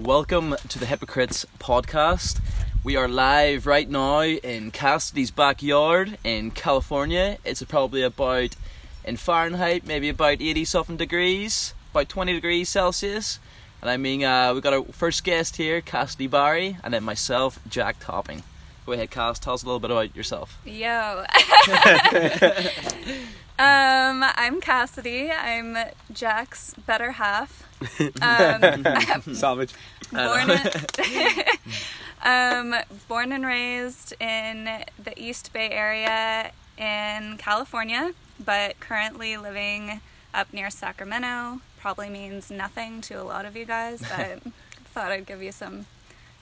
Welcome to the Hypocrites podcast. We are live right now in Cassidy's backyard in California. It's probably about in Fahrenheit, maybe about 80 something degrees, about 20 degrees Celsius. And I mean, uh, we've got our first guest here, Cassidy Barry, and then myself, Jack Topping. Go ahead, Cass, tell us a little bit about yourself. Yo. um, I'm Cassidy. I'm Jack's better half. Um, Savage. born, um, born and raised in the East Bay area in California, but currently living up near Sacramento. Probably means nothing to a lot of you guys, but thought I'd give you some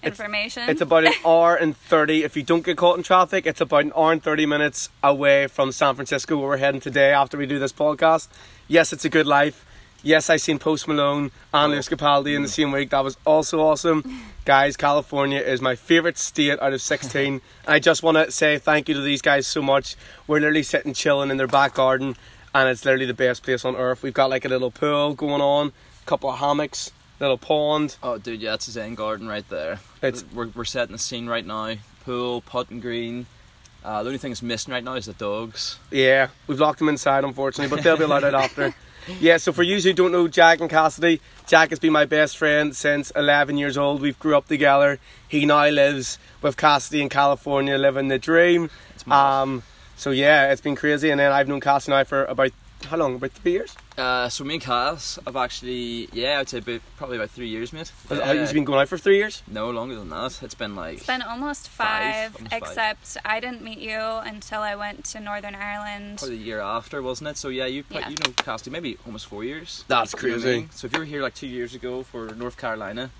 information. It's about an hour and 30. If you don't get caught in traffic, it's about an hour and 30 minutes away from San Francisco where we're heading today after we do this podcast. Yes, it's a good life. Yes, I seen Post Malone and Lewis Capaldi in the same week. That was also awesome. guys, California is my favourite state out of 16. I just want to say thank you to these guys so much. We're literally sitting chilling in their back garden and it's literally the best place on earth. We've got like a little pool going on, a couple of hammocks, little pond. Oh, dude, yeah, it's a Zen garden right there. It's- we're, we're setting the scene right now. Pool, putting green. Uh, the only thing that's missing right now is the dogs. Yeah, we've locked them inside, unfortunately, but they'll be allowed out after. Yeah, so for you who don't know Jack and Cassidy, Jack has been my best friend since 11 years old. We've grew up together. He now lives with Cassidy in California, living the dream. It's. Um, so yeah, it's been crazy. And then I've known Cassidy now for about how long? About three years. Uh, so me and Cass have actually, yeah, I'd say about, probably about three years, mate. Has Yeah. Has been going out for three years? No longer than that. It's been like It's been almost Five, five, almost five. except I didn't meet you until I went to Northern Ireland. probably the year after, wasn't it? So yeah, you Yeah. you know Cassidy maybe almost four years. That's You know I crazy. mean? So if you were here like two years ago for North Carolina,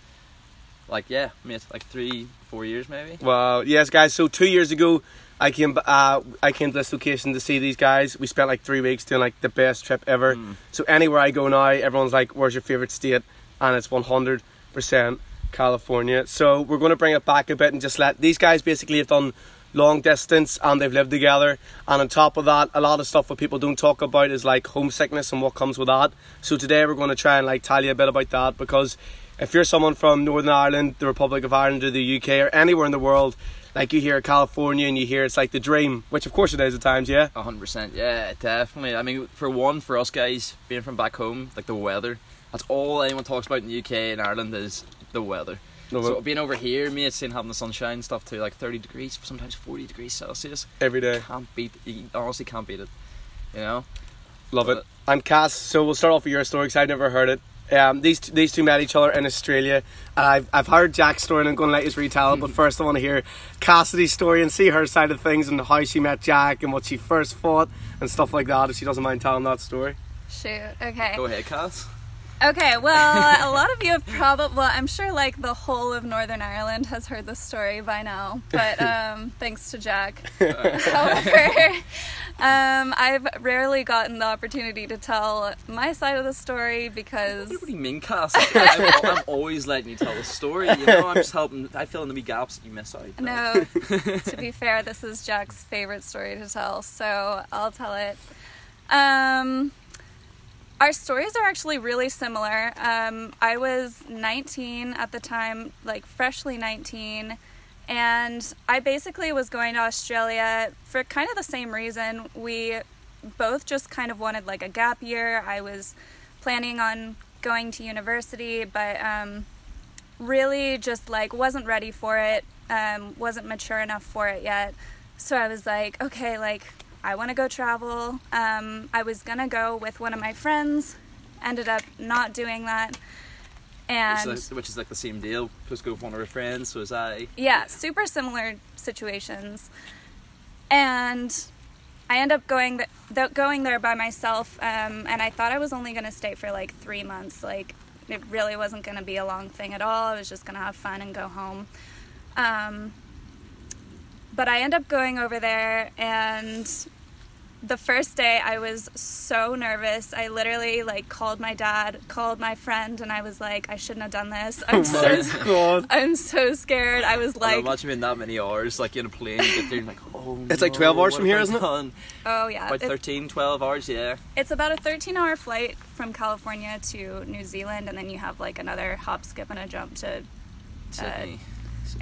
like yeah, mate, like three, four years maybe. Well, yes, guys. So two years ago, I came. Uh, I came to this location to see these guys. We spent like three weeks doing like the best trip ever. Mm. So anywhere I go now, everyone's like, "Where's your favorite state?" And it's one hundred percent California. So we're going to bring it back a bit and just let these guys basically have done long distance and they've lived together. And on top of that, a lot of stuff that people don't talk about is like homesickness and what comes with that. So today we're going to try and like tell you a bit about that because if you're someone from Northern Ireland, the Republic of Ireland, or the UK, or anywhere in the world, like you hear California and you hear it's like the dream, which of course it is at times, yeah. A hundred percent, yeah, definitely. I mean, for one, for us guys being from back home, like the weather, that's all anyone talks about in the UK and Ireland is the weather. No, so being over here, me, it's seeing having the sunshine and stuff to like thirty degrees, sometimes forty degrees Celsius. every day, Can't beat. You honestly can't beat it. You know. love it. And Cass, so we'll start off with your story because I've never heard it. Um, these these two met each other in Australia, and I've I've heard Jack's story, and I'm going to let you retell it. But first, I want to hear Cassidy's story and see her side of things and how she met Jack and what she first fought and stuff like that. If she doesn't mind telling that story. Shoot. Okay. Go ahead, Cass. Okay. Well, a lot of you have probably. Well, I'm sure like the whole of Northern Ireland has heard this story by now. But um, thanks to Jack. However, um, I've rarely gotten the opportunity to tell my side of the story because. What do you mean, Cass? I'm, I'm always letting you tell the story. You know, I'm just helping. I fill in the wee gaps that you miss out. No, to be fair, this is Jack's favorite story to tell, so I'll tell it. Um, our stories are actually really similar. Um, I was 19 at the time, like freshly 19, and I basically was going to Australia for kind of the same reason. We both just kind of wanted like a gap year. I was planning on going to university, but um, really just like wasn't ready for it, um, wasn't mature enough for it yet. So I was like, okay, like I want to go travel. Um, I was gonna go with one of my friends, ended up not doing that, and Which is, like, which is like the same deal. Just go with one of her friends. So was I. yeah, super similar situations. And I end up going th- th- going there by myself, um, and I thought I was only gonna stay for like three months. Like it really wasn't gonna be a long thing at all. I was just gonna have fun and go home. Um, but I end up going over there, and the first day I was so nervous. I literally like called my dad, called my friend, and I was like, I shouldn't have done this. Oh I'm so God. I'm so scared. I was Like, like, imagine being that many hours, like in a plane, you get there and like, oh oh, It's like 12 hours from have here, I isn't it? done? Oh yeah, About It- 13, 12 hours, yeah. it's about a 13 hour flight from California to New Zealand, and then you have like another hop, skip, and a jump to uh, Sydney. Ar-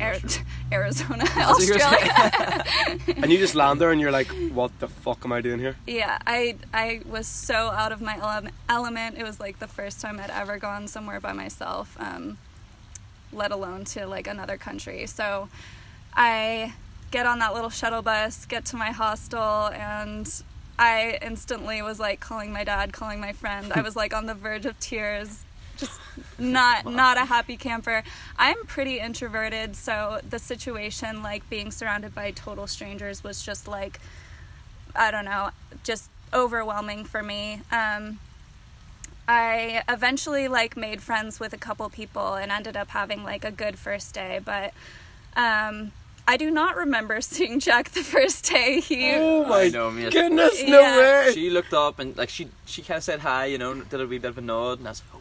Arizona, Australia. And you just land there and you're like, what the fuck am I doing here? yeah, I I was so out of my ele- element. It was like the first time I'd ever gone somewhere by myself, um, let alone to like another country. So I get on that little shuttle bus, get to my hostel, and I instantly was like calling my dad, calling my friend. I was like on the verge of tears. Just not not a happy camper. I'm pretty introverted, so the situation like being surrounded by total strangers was just like I don't know, just overwhelming for me. Um, I eventually like made friends with a couple people and ended up having like a good first day, but um, I do not remember seeing Jack the first day. He Oh my know, mate. goodness, no Yeah. way! She looked up and like she she kind of said hi, you know, did a wee bit of a nod, and I was like,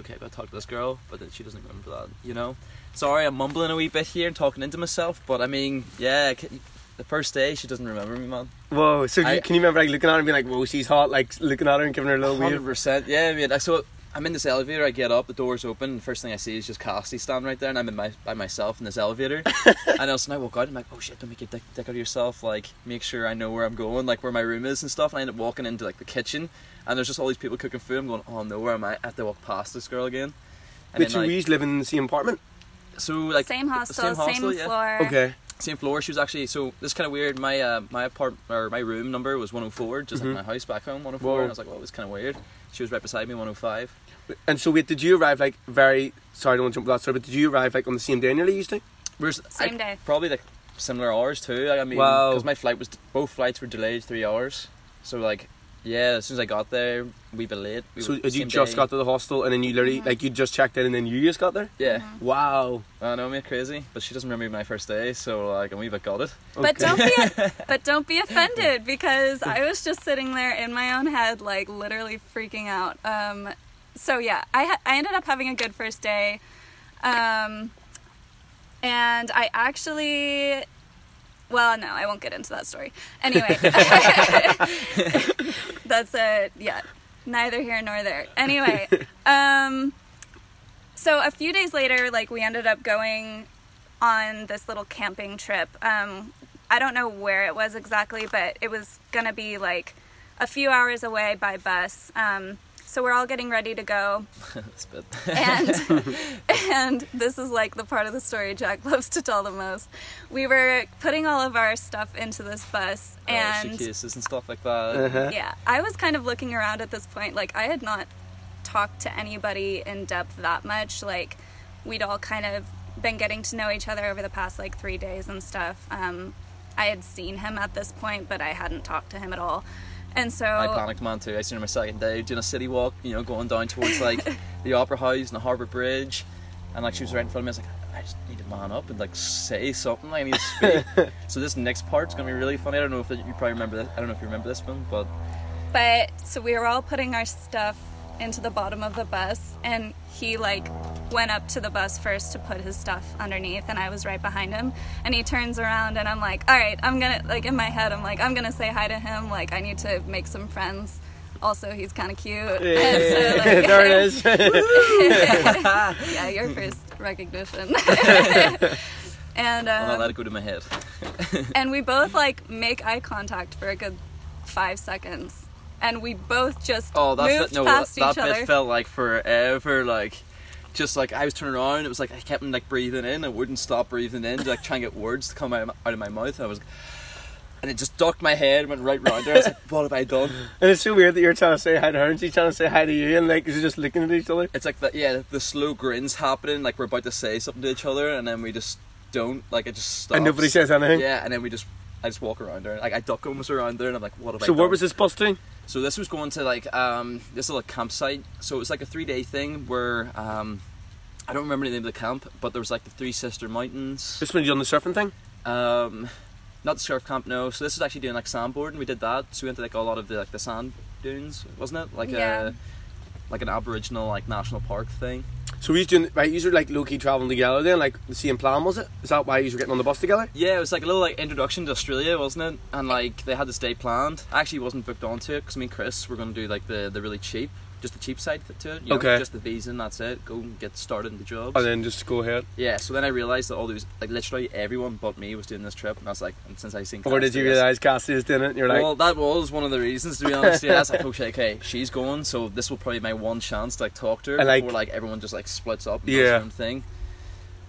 okay, I'll talk to this girl, but then she doesn't remember that, you know. Sorry, I'm mumbling a wee bit here and talking into myself, but I mean, yeah, the first day she doesn't remember me, man. Whoa, so I- you, can you remember like looking at her and being like, whoa, she's hot, like looking at her and giving her a little Hundred percent, yeah, mate. I so I'm in this elevator. I get up, the door's open. And first thing I see is just Cassie standing right there, and I'm in my by myself in this elevator. and also, I walk out. I'm like, oh shit, don't make a dick, dick out of yourself. Like, make sure I know where I'm going, like where my room is and stuff. And I end up walking into like the kitchen, and there's just all these people cooking food. I'm going, oh no, where am I? I have to walk past this girl again. And But so then, like, used to live in the same apartment? so like same hostel, same, hostel, yeah. floor. Okay. same floor. She was actually so this kind of weird. My uh, my apartment or my room number was 104, just Mhm. like my house back home 104. Whoa. And I was like, well, it was kind of weird. She was right beside me 105. And so wait, did you arrive like very, sorry I don't want to jump that story, but did you arrive like on the same day nearly you used to? Whereas Same I- day. Probably like similar hours too. Like, I mean, Wow. because my flight was both flights were delayed three hours. So like, yeah, as soon as I got there, we bit late. We So were- you just day. got to the hostel and then you literally, like you just checked in and then you just got there? Yeah, Wow. I know, me crazy. But she doesn't remember my first day, so like, I'm a wee got it. But don't be but don't be offended because I was just sitting there in my own head, like literally freaking out. Um, so yeah, I ha- I ended up having a good first day, um, and I actually. Well, no, I won't get into that story. Anyway, that's a yeah, neither here nor there. Anyway, um, so a few days later, like we ended up going on this little camping trip. Um, I don't know where it was exactly, but it was gonna be like a few hours away by bus. Um, so we're all getting ready to go, That's a bit. and and this is like the part of the story Jack loves to tell the most. We were putting all of our stuff into this bus, uh, and suitcases and stuff like that. Uh-huh. yeah, I was kind of looking around at this point. Like, I had not talked to anybody in depth that much. Like, we'd all kind of been getting to know each other over the past like three days and stuff. Um, I had seen him at this point, but I hadn't talked to him at all. And so, I panicked, man, too. I seen her my second day doing a city walk, you know, going down towards like the Opera House and the Harbour Bridge, and like she was right in front of me. I was like, I just need to man up and like say something. I need to speak. so this next part's gonna be really funny. I don't know if you probably remember this. I don't know if you remember this one, but but so we were all putting our stuff into the bottom of the bus, and he like went up to the bus first to put his stuff underneath, and I was right behind him. And he turns around, and I'm like, all right, I'm gonna like in my head, I'm like, I'm gonna say hi to him. Like, I need to make some friends. Also, he's kind of cute. And so, like- there it is. yeah, your first recognition. and I'll not let um, it go to my head. and we both like make eye contact for a good five seconds, and we both just Oh, that moved bit, no, that, past that each bit other. felt like forever. Like, just like I was turning around, it was like I kept like breathing in. I wouldn't stop breathing in to like trying to get words to come out, out of my mouth. I was, and it just ducked my head, went right round there. I was like, what have I done? and it's so weird that you're trying to say hi to her and she's trying to say hi to you and like you're just looking at each other. It's like that, yeah. The slow grins happening, like we're about to say something to each other, and then we just don't. Like it just stops. And nobody says anything. Yeah, and then we just. I just walk around there, like I duck almost around there, and I'm like, "What have I So done?" where was this bus to? So this was going to like um, this little campsite. So it was like a three day thing where um, I don't remember the name of the camp, but there was like the Three Sister Mountains. This when you done the surfing thing? Um, not the surf camp, no. So this was actually doing like sandboarding. We did that. So we went to like a lot of the like the sand dunes, wasn't it? Like Yeah. uh, like an Aboriginal like national park thing. So we doing right. You were like low key traveling together then, like the same plan was it? Is that why you were getting on the bus together? Yeah, it was like a little like introduction to Australia, wasn't it? And like they had this day planned. I actually wasn't booked onto it because me and Chris were going to do like the the really cheap, just the cheap side to it. You know, Okay. Just the visa and that's it. Go and get started in the jobs. And then just go ahead. Yeah. So then I realized that all these like literally everyone but me was doing this trip, and I was like, and since I seen. Or did you Cassidy, I was- realise Cassie was doing it you're like, well, that was one of the reasons to be honest. Yeah, I was like, okay, okay, she's going, so this will probably be my one chance to like talk to her And, like- before like everyone just like splits up and does Yeah. their own thing.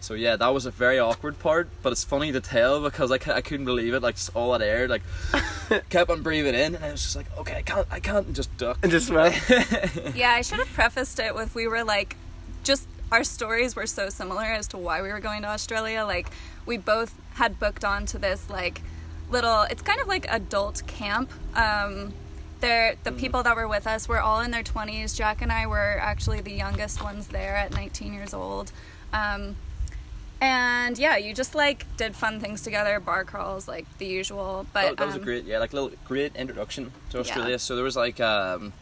So yeah, that was a very awkward part, but it's funny to tell because I, ca- I couldn't believe it. Like just all that air, like kept on breathing in, and I was just like, okay, I can't, I can't, and just duck. and just well, Yeah, I should have prefaced it with we were like, just our stories were so similar as to why we were going to Australia. Like, we both had booked onto this like little. It's kind of like adult camp. Um, there, the people that were with us were all in their twenties. Jack and I were actually the youngest ones there at 19 years old. Um, and yeah, you just like did fun things together, bar crawls, like the usual. But that, that was a um, great, yeah, like little great introduction to Yeah. Australia. So there was like, um,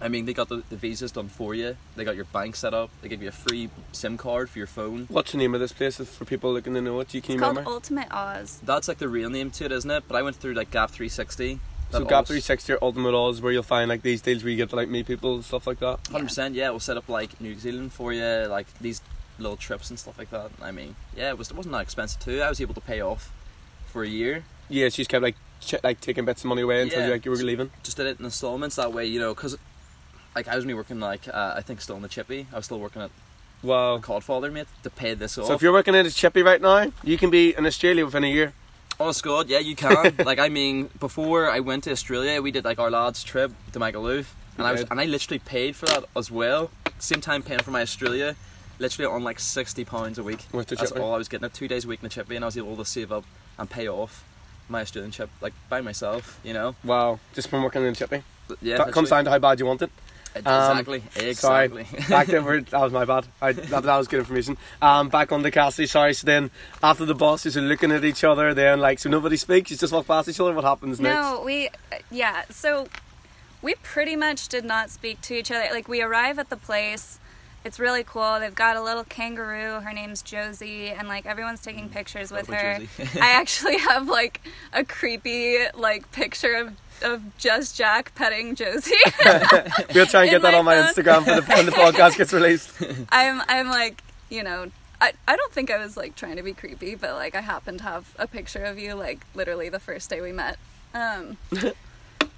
I mean, they got the, the visas done for you. They got your bank set up. They give you a free SIM card for your phone. what's the name of this place for people looking to know it? Do you can It's you called remember? Ultimate Oz. That's like the real name to it, isn't it? But I went through like Gap 360. So Gap also- 360 or Ultimate Oz where you'll find like these deals where you get to like meet people and stuff like that. Hundred percent, yeah. We'll set up like New Zealand for you, like these little trips and stuff like that. I mean, yeah, it was it wasn't that expensive too. I was able to pay off for a year. Yeah, she just kept like ch- like taking bits of money away until Yeah. you like you were leaving. Just did it in installments that way, you know, because like I was only working like uh, I think still in the chippy. I was still working at Wow. Codfather, mate, to pay this off. So if you're working at a chippy right now, you can be in Australia within a year. Oh, God, yeah, you can. like, I mean, before I went to Australia, we did like our lads' trip to Magaluf, and I was, and I literally paid for that as well. Same time paying for my Australia, literally on like sixty pounds a week. With the That's chippy. all I was getting. Two days a week in the chip and I was able to save up and pay off my Australian chip like by myself. You know, Wow, just from working in the chippy. But yeah, that comes literally- down to how bad you want it. Um, Exactly, Sorry, exactly. back to that was my bad. I, that, that was good information. Um, back on the Cassidy. Sorry. So then, after the bosses are looking at each other, then like so nobody speaks. You just walk past each other. What happens next? No, we, yeah. So we pretty much did not speak to each other. Like we arrive at the place. It's really cool. They've got a little kangaroo. Her name's Josie, and like everyone's taking pictures with her. I actually have like a creepy like picture of of just Jack petting Josie. We'll try and get that on my phone. Instagram for the, when the podcast gets released. I'm I'm like you know. I, I don't think I was like trying to be creepy, but like I happened to have a picture of you like literally the first day we met. Um,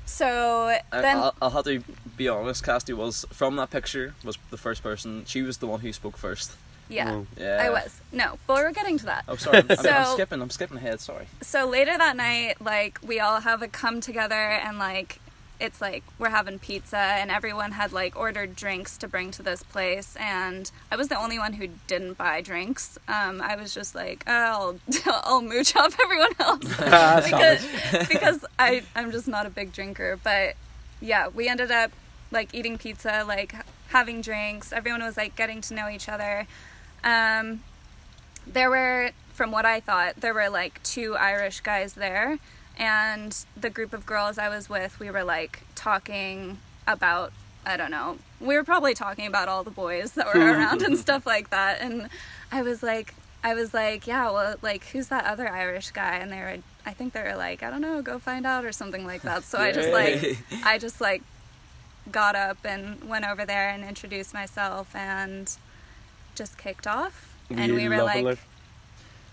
so I, then I'll, I'll have to be honest. Cassie was from that picture was the first person. She was the one who spoke first. yeah, Oh. Yeah, I was no, but we're getting to that. Oh, sorry. I'm, I'm, I'm skipping. I'm skipping ahead. Sorry. so later that night, like we all have a come together and like it's like we're having pizza and everyone had like ordered drinks to bring to this place and I was the only one who didn't buy drinks. Um, I was just like, oh, I'll, I'll mooch off everyone else because, because I I'm just not a big drinker. But yeah, we ended up like eating pizza, like having drinks. Everyone was like getting to know each other. Um, there were, from what I thought, there were like two Irish guys there, and the group of girls I was with, we were like talking about, I don't know, we were probably talking about all the boys that were around and stuff like that. And I was like, I was like, yeah, well, like, who's that other Irish guy? And they were, I think they were like, I don't know, go find out or something like that. So I just like, I just like got up and went over there and introduced myself and just kicked off. And we were like.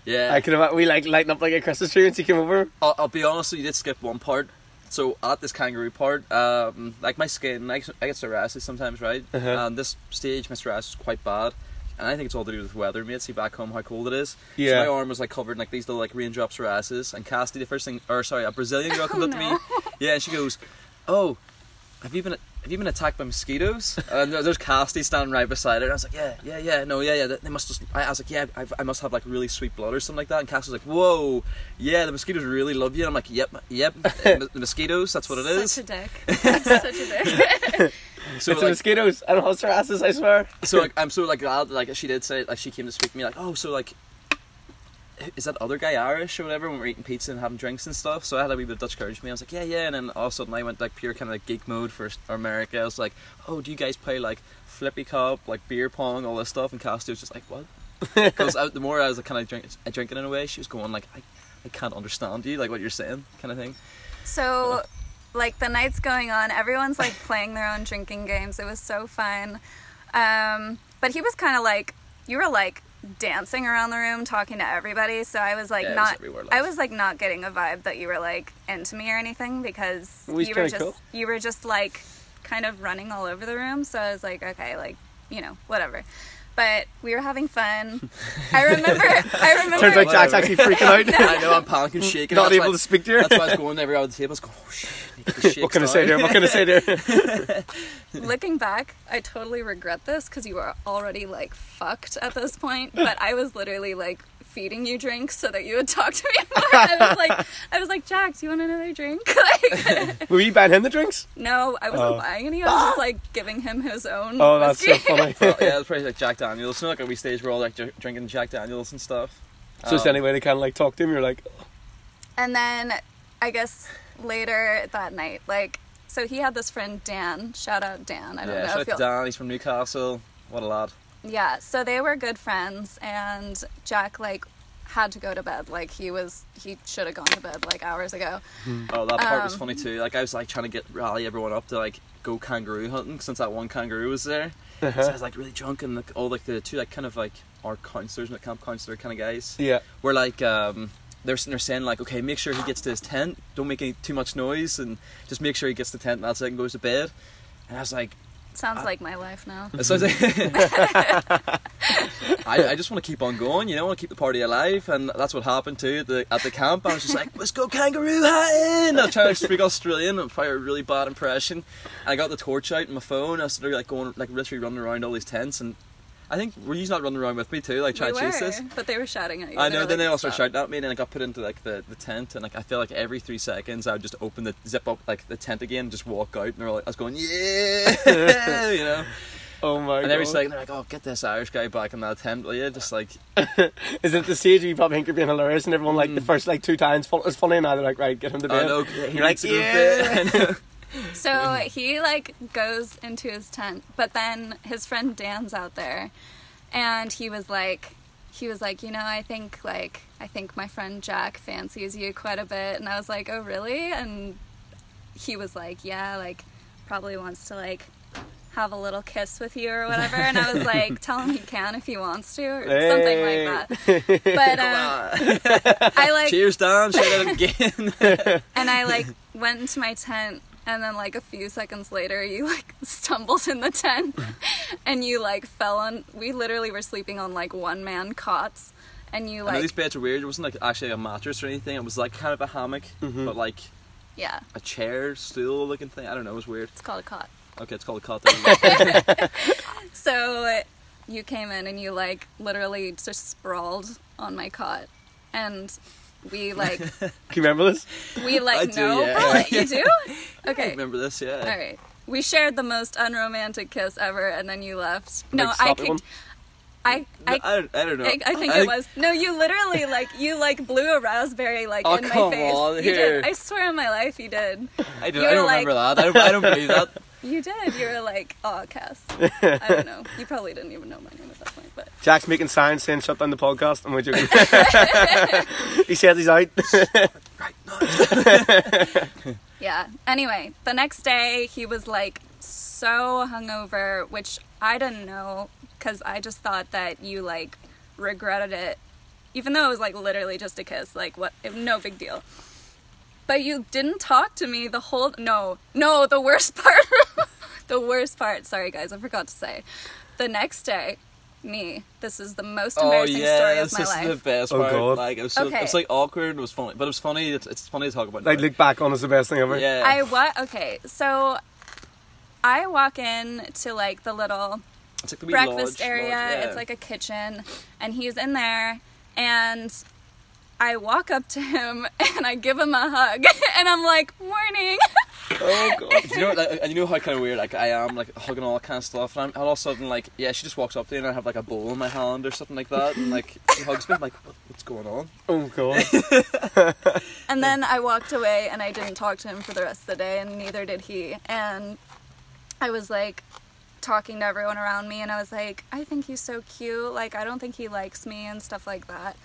Yeah. I could have we like lighting up like a Christmas tree when she came over. I'll, I'll be honest, you did skip one part. So at this kangaroo part, um, like my skin, I, I get psoriasis sometimes, right? Uh-huh. And this stage, my psoriasis is quite bad, and I think it's all to do with weather. Mate, see back home how cold it is. Yeah. So my arm was like covered in like these little like raindrop psoriasis. And Cassie, the first thing, or sorry, a Brazilian girl comes up to me, yeah, and she goes, "Oh, have you been?" Have you been attacked by mosquitoes? Uh, and there's Cassie standing right beside her. And I was like, yeah, yeah, yeah, no, yeah, yeah. They must just. I, I was like, yeah, I, I must have like really sweet blood or something like that. And Cass was like, whoa, yeah, the mosquitoes really love you. And I'm like, yep, yep, eh, the mosquitoes. That's what it is. Such a dick. such a dick. So it's like, mosquitoes. I don't have psoriasis. I swear. so like, I'm so like glad like she did say like she came to speak to me like, oh, so like. Is that other guy Irish or whatever when we are eating pizza and having drinks and stuff. So I had a wee bit of Dutch courage in me. I was like, yeah, yeah. And then all of a sudden I went like pure kind of like geek mode for America. I was like, oh, do you guys play like flippy cup, like beer pong, all this stuff? And Cassie was just like, what? Because the more I was like, kind of drink, drinking in a way, she was going like, I, I can't understand you, like what you're saying, kind of thing. So, like the night's going on, everyone's like playing their own drinking games. It was so fun. Um, but he was kind of like, you were like dancing around the room talking to everybody so i was like Yeah, it was not like- i was like not getting a vibe that you were like into me or anything because Well, you were just cool. you were just like kind of running all over the room so i was like okay like you know whatever but we were having fun i remember i remember Turns out Jack's actually freaking out. I know I'm panicking, shaking. Not that's able why, to speak to her. That's why I was going every other table. I was going, oh shit. Need What can I say down." there? What can I say there? looking back i totally regret this because you were already like fucked at this point but i was literally like feeding you drinks so that you would talk to me more i was like i was like jack do you want another drink like Were you buying him the drinks? no i wasn't Oh. buying any i was just like giving him his own Oh, that's so whiskey. funny. Well, yeah, it's probably like Jack Daniels. You know, like at we stage we're all like dr- drinking Jack Daniels and stuff. So is Um, there any way to kind of like talk to him? You're like, and then i guess later that night like so he had this friend dan shout out dan i don't yeah, know shout out to Dan. He's from Newcastle. What a lad. Yeah, so they were good friends, and Jack like had to go to bed. Like he was, he should have gone to bed like hours ago. Oh, that part was Um, funny too. Like I was like trying to get rally everyone up to like go kangaroo hunting since that one kangaroo was there. So I was like really drunk and like all like the two like kind of like our counselors and the camp counselor kind of guys yeah. We're like um they're, they're saying like okay make sure he gets to his tent don't make any too much noise and just make sure he gets to the tent and that's it and goes to bed and I was like Sounds like my life now. it sounds like I, I just want to keep on going, you know, I want to keep the party alive, and that's what happened too at the, at the camp. I was just like, let's go kangaroo hunting! I tried to speak Australian, and probably a really bad impression. And I got the torch out on my phone, I started like going, like literally running around all these tents, and I think were you not running around with me too, like We trying to chase were, this? but they were shouting at you. I They know. were Then they like, all started shouting at me, and then I got put into like the, the tent, and like I feel like every three seconds I would just open the zip up like the tent again, and just walk out, and they're like, I was going, yeah, you know. Oh my god. And god. every second they're like, oh, get this Irish guy back in that tent, will you? Just like, Is it the stage where you probably think you're being hilarious and everyone like the first like two times fun- it's funny and now they're like right get him to Mm. I bed. know, he You're like, needs to go to yeah. So he like goes into his tent, but then his friend Dan's out there, and he was like, he was like, you know, I think like I think my friend Jack fancies you quite a bit, and I was like, oh really? And he was like, yeah, like probably wants to like have a little kiss with you or whatever, and I was like, tell him he can if he wants to or something like that. But um, I like Cheers, Dan. Shout out again. and I like went into my tent and then like a few seconds later you like stumbled in the tent and you like fell on we literally were sleeping on like one man cots and you like I know like these beds are weird. It wasn't like actually a mattress or anything. It was like kind of a hammock, Mm-hmm. but like yeah a chair, stool looking thing. I don't know. It was weird. it's called a cot Okay, it's called a cot. so you came in and you like literally just sprawled on my cot and we like Can you remember this? we like I do, know yeah. you do I okay remember this? Yeah. all right we shared the most unromantic kiss ever and then you left no Like, i sloppy one? kicked I, No, I I, don't, know. I, I think it was. No, you literally like you like blew a raspberry like Oh, in my face. on, you did. I swear on my life, you did. I don't, you I don't like- remember that. I don't, I don't believe that. You did. You were like, oh, Cass. I don't know. You probably didn't even know my name at that point, but Jack's making signs saying shut down the podcast and we're joking. he says he's out. Right. No. yeah. Anyway, the next day he was like so hungover, which I didn't know because I just thought that you like regretted it, even though it was like literally just a kiss. Like what? No big deal. But you didn't talk to me the whole. No, no. The worst part. the worst part. Sorry, guys. I forgot to say. The next day, me. This is the most Oh embarrassing yeah, story of this my is life. the best Oh, part. God. Like it was, so, Okay. it's like awkward. It was funny, but it was funny. It's, it's funny to talk about. like now. look back on it's the best thing ever. yeah. I what? Okay, so I walk in to like the little it's like the breakfast lodge, area. lodge, yeah. It's like a kitchen, and he's in there, and I walk up to him and I give him a hug, and I'm like, "Morning," Oh god. you know, like, and you know how kind of weird like I am, like hugging all that kind of stuff, and I'm, all of a sudden, like, yeah, she just walks up to me and I have like a bowl in my hand or something like that, and like she hugs me, I'm like, what, what's going on? Oh god. And then I walked away and I didn't talk to him for the rest of the day, and neither did he. And I was like talking to everyone around me, and I was like, I think he's so cute. Like, I don't think he likes me and stuff like that.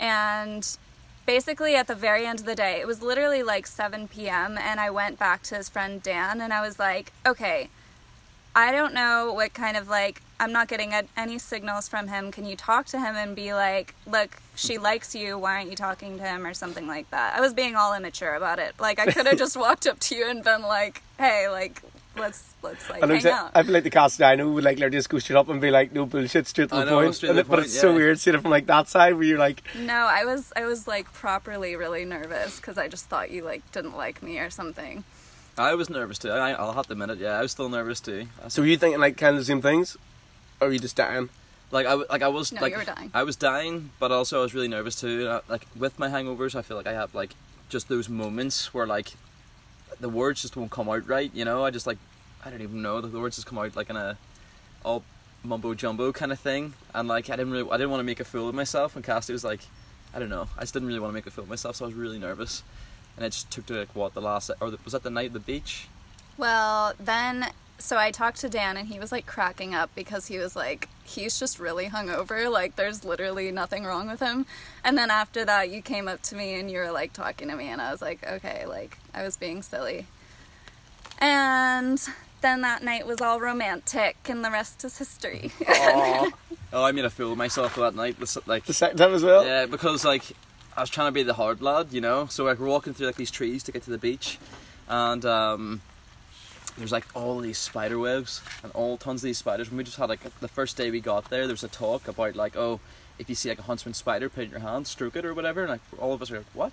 And basically, at the very end of the day, it was literally like 7 p.m., and I went back to his friend Dan, and I was like, okay, I don't know what kind of like I'm not getting any signals from him. Can you talk to him and be like, "Look, she likes you. Why aren't you talking to him?" or something like that. I was being all immature about it. Like I could have just walked up to you and been like, "Hey, like let's let's like I, know hang exa- out." I feel like the Cass I know would like literally just go straight up and be like, no bullshit, straight to the know, point. straight to And the but point, it's so weird seeing it from like that side where you're like, No, I was I was like properly really nervous because I just thought you like didn't like me or something. I was nervous too. I, I'll have to admit it. Yeah, I was still nervous too. So were you thinking like kind of the same things, or were you just dying? Like I, w- like I was No, like you were dying. I was dying, but also I was really nervous too. Uh, Like with my hangovers, I feel like I have like just those moments where like the words just won't come out right. You know, I just like I don't even know the words just come out like in a all mumbo jumbo kind of thing, and like I didn't really I didn't want to make a fool of myself. And Cassie was like, I don't know, I just didn't really want to make a fool of myself, so I was really nervous. And it just took to like what the last or the, was that the night at the beach? Well, then, so I talked to Dan and he was like cracking up because he was like, he's just really hungover. Like, there's literally nothing wrong with him. And then after that, you came up to me and you were like talking to me, and I was like, okay, like, I was being silly. And then that night was all romantic, and the rest is history. oh, I made a fool of myself that night. This- Like The second time as well. Yeah, because like I was trying to be the hard lad, you know. So like we're walking through like these trees to get to the beach, and um, there's like all these spider webs and all tons of these spiders. And we just had like the first day we got there, there was a talk about like oh, if you see like a huntsman spider, put it in your hand, stroke it or whatever. And like all of us are like what?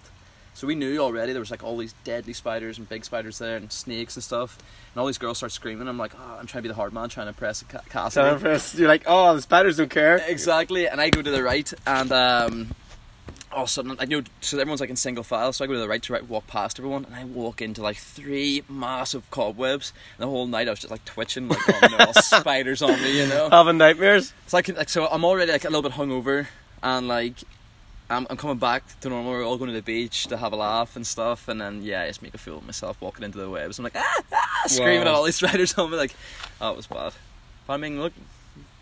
So we knew already there was like all these deadly spiders and big spiders there and snakes and stuff. And all these girls start screaming. I'm like, oh, I'm trying to be the hard man, trying to impress Ca- at first you're like, oh, the spiders don't care. Exactly, and I go to the right, and um, all of a sudden, I know, so everyone's like in single file, so I go to the right to right, walk past everyone, and I walk into like three massive cobwebs, and the whole night I was just like twitching, like, oh no, spiders on me, you know? Having nightmares. So I can, like, so I'm already like a little bit hungover, and like, I'm, I'm coming back to normal, we're all going to the beach to have a laugh and stuff, and then, yeah, I just make a fool of myself walking into the webs, I'm like, ah, ah, screaming Wow. at all these spiders on me, like, oh, it was bad. But I mean, look,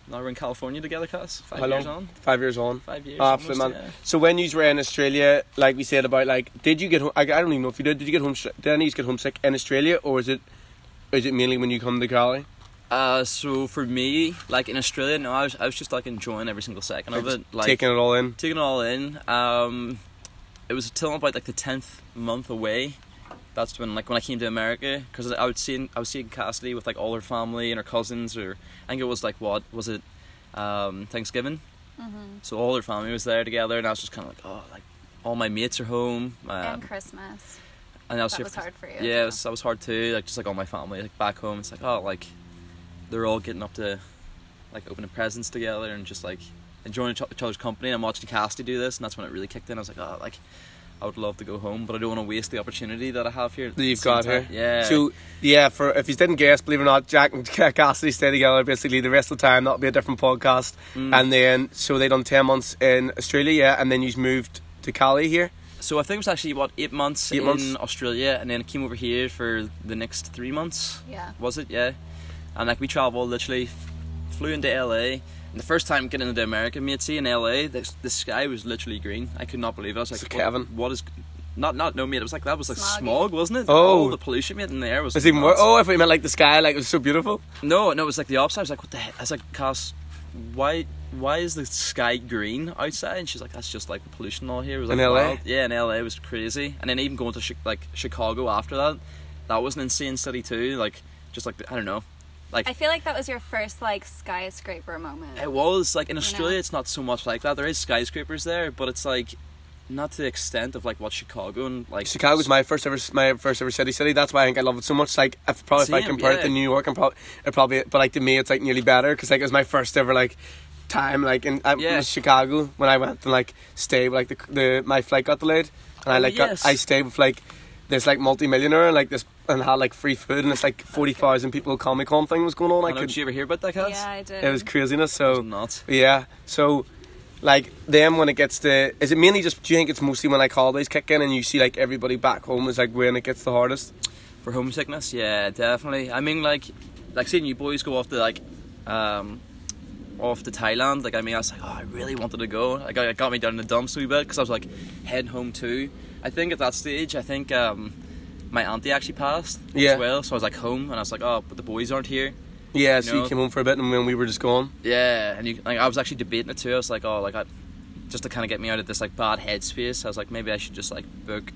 now we're in California together, Cass, five How years long? on. Five years on. Five years. Absolutely, almost, man. yeah. So when you were in Australia, like we said about like, did you get home? I, I don't even know if you did. Did you get home? Did any of you get homesick in Australia, or is it, is it mainly when you come to Cali? Uh, so for me, like in Australia, no, I was, I was just like enjoying every single second of it, like taking it all in. taking it all in. Um, it was till about like the tenth month away. That's when like when I came to America because I would see I was seeing Cassidy with like all her family and her cousins, or I think it was like what was it, um, Thanksgiving. hmm So all her family was there together, and I was just kind of like, oh, like all my mates are home. Um, and Christmas. and I was That was for- hard for you. Yeah, it was, that was hard too. Like just like all my family, like back home, it's like oh, like they're all getting up to like opening presents together and just like enjoying each each other's company. And I'm watching Cassidy do this, and that's when it really kicked in. I was like, oh, like I would love to go home, but I don't want to waste the opportunity that I have here. That you've got time. here. Yeah. So yeah, for if you didn't guess, believe it or not, Jack and Cassidy stay together basically the rest of the time. That'll be a different podcast. Mm. And then so they done ten months in Australia, yeah, and then you moved to Cali here. so I think it was actually what eight months Eight in months. Australia, and then I came over here for the next three months. Yeah. was it? Yeah. And like we traveled literally, flew into LA. And the first time getting into America, mate, see in LA, the, the sky was literally green. I could not believe it. I was like, So what- Kevin. what is? Not, not, no, mate. It was like that was like Smoggy. smog, wasn't it? Oh. all the pollution, mate, in the air was. It's even more. nuts. Oh, if we meant like the sky, like it was so beautiful. No, no, it was like the opposite. I was like, what the heck? I was like, Cass, why, why is the sky green outside? And she's like, that's just like the pollution all here. It was like In LA? wild. Yeah, in LA it was crazy. And then even going to Chi- like Chicago after that, that was an insane city too. Like, just like I don't know, like I feel like that was your first like skyscraper moment. It was like in Australia, know? it's not so much like that. There is skyscrapers there, but it's like not to the extent of like what Chicago and like Chicago's my first ever my first ever city city. That's why I think I love it so much. Like if probably if I Same, compare it to. New York, I'm probably it probably but like to me it's like nearly better because like it was my first ever like time like in I, Yeah. was Chicago when I went and like stayed like the the my flight got delayed and I like got. I stayed with like this like multi-millionaire like this and had like free food and it's like forty thousand people Comic Con thing was going on. I I know, could, did you ever hear about that, Cass? Yeah, I did. it was craziness. So was nuts. yeah, so like then when it gets to, is it mainly just? Do you think it's mostly when like holidays kick in and you see like everybody back home is like when it gets the hardest? For homesickness, yeah, definitely. I mean, like, like seeing you boys go off to like, um, off to Thailand. Like, I mean, I was like, oh, I really wanted to go. Like, it got me down in the dumps a wee bit because I was like heading home too. I think at that stage, I think um, my auntie actually passed Yeah. as well. So I was like home, and I was like, oh, but the boys aren't here. Yeah, so No. you came home for a bit and when we were just gone. Yeah, and you, like, I was actually debating it too. I was like, oh, like, I, just to kind of get me out of this like bad headspace. I was like, maybe I should just like book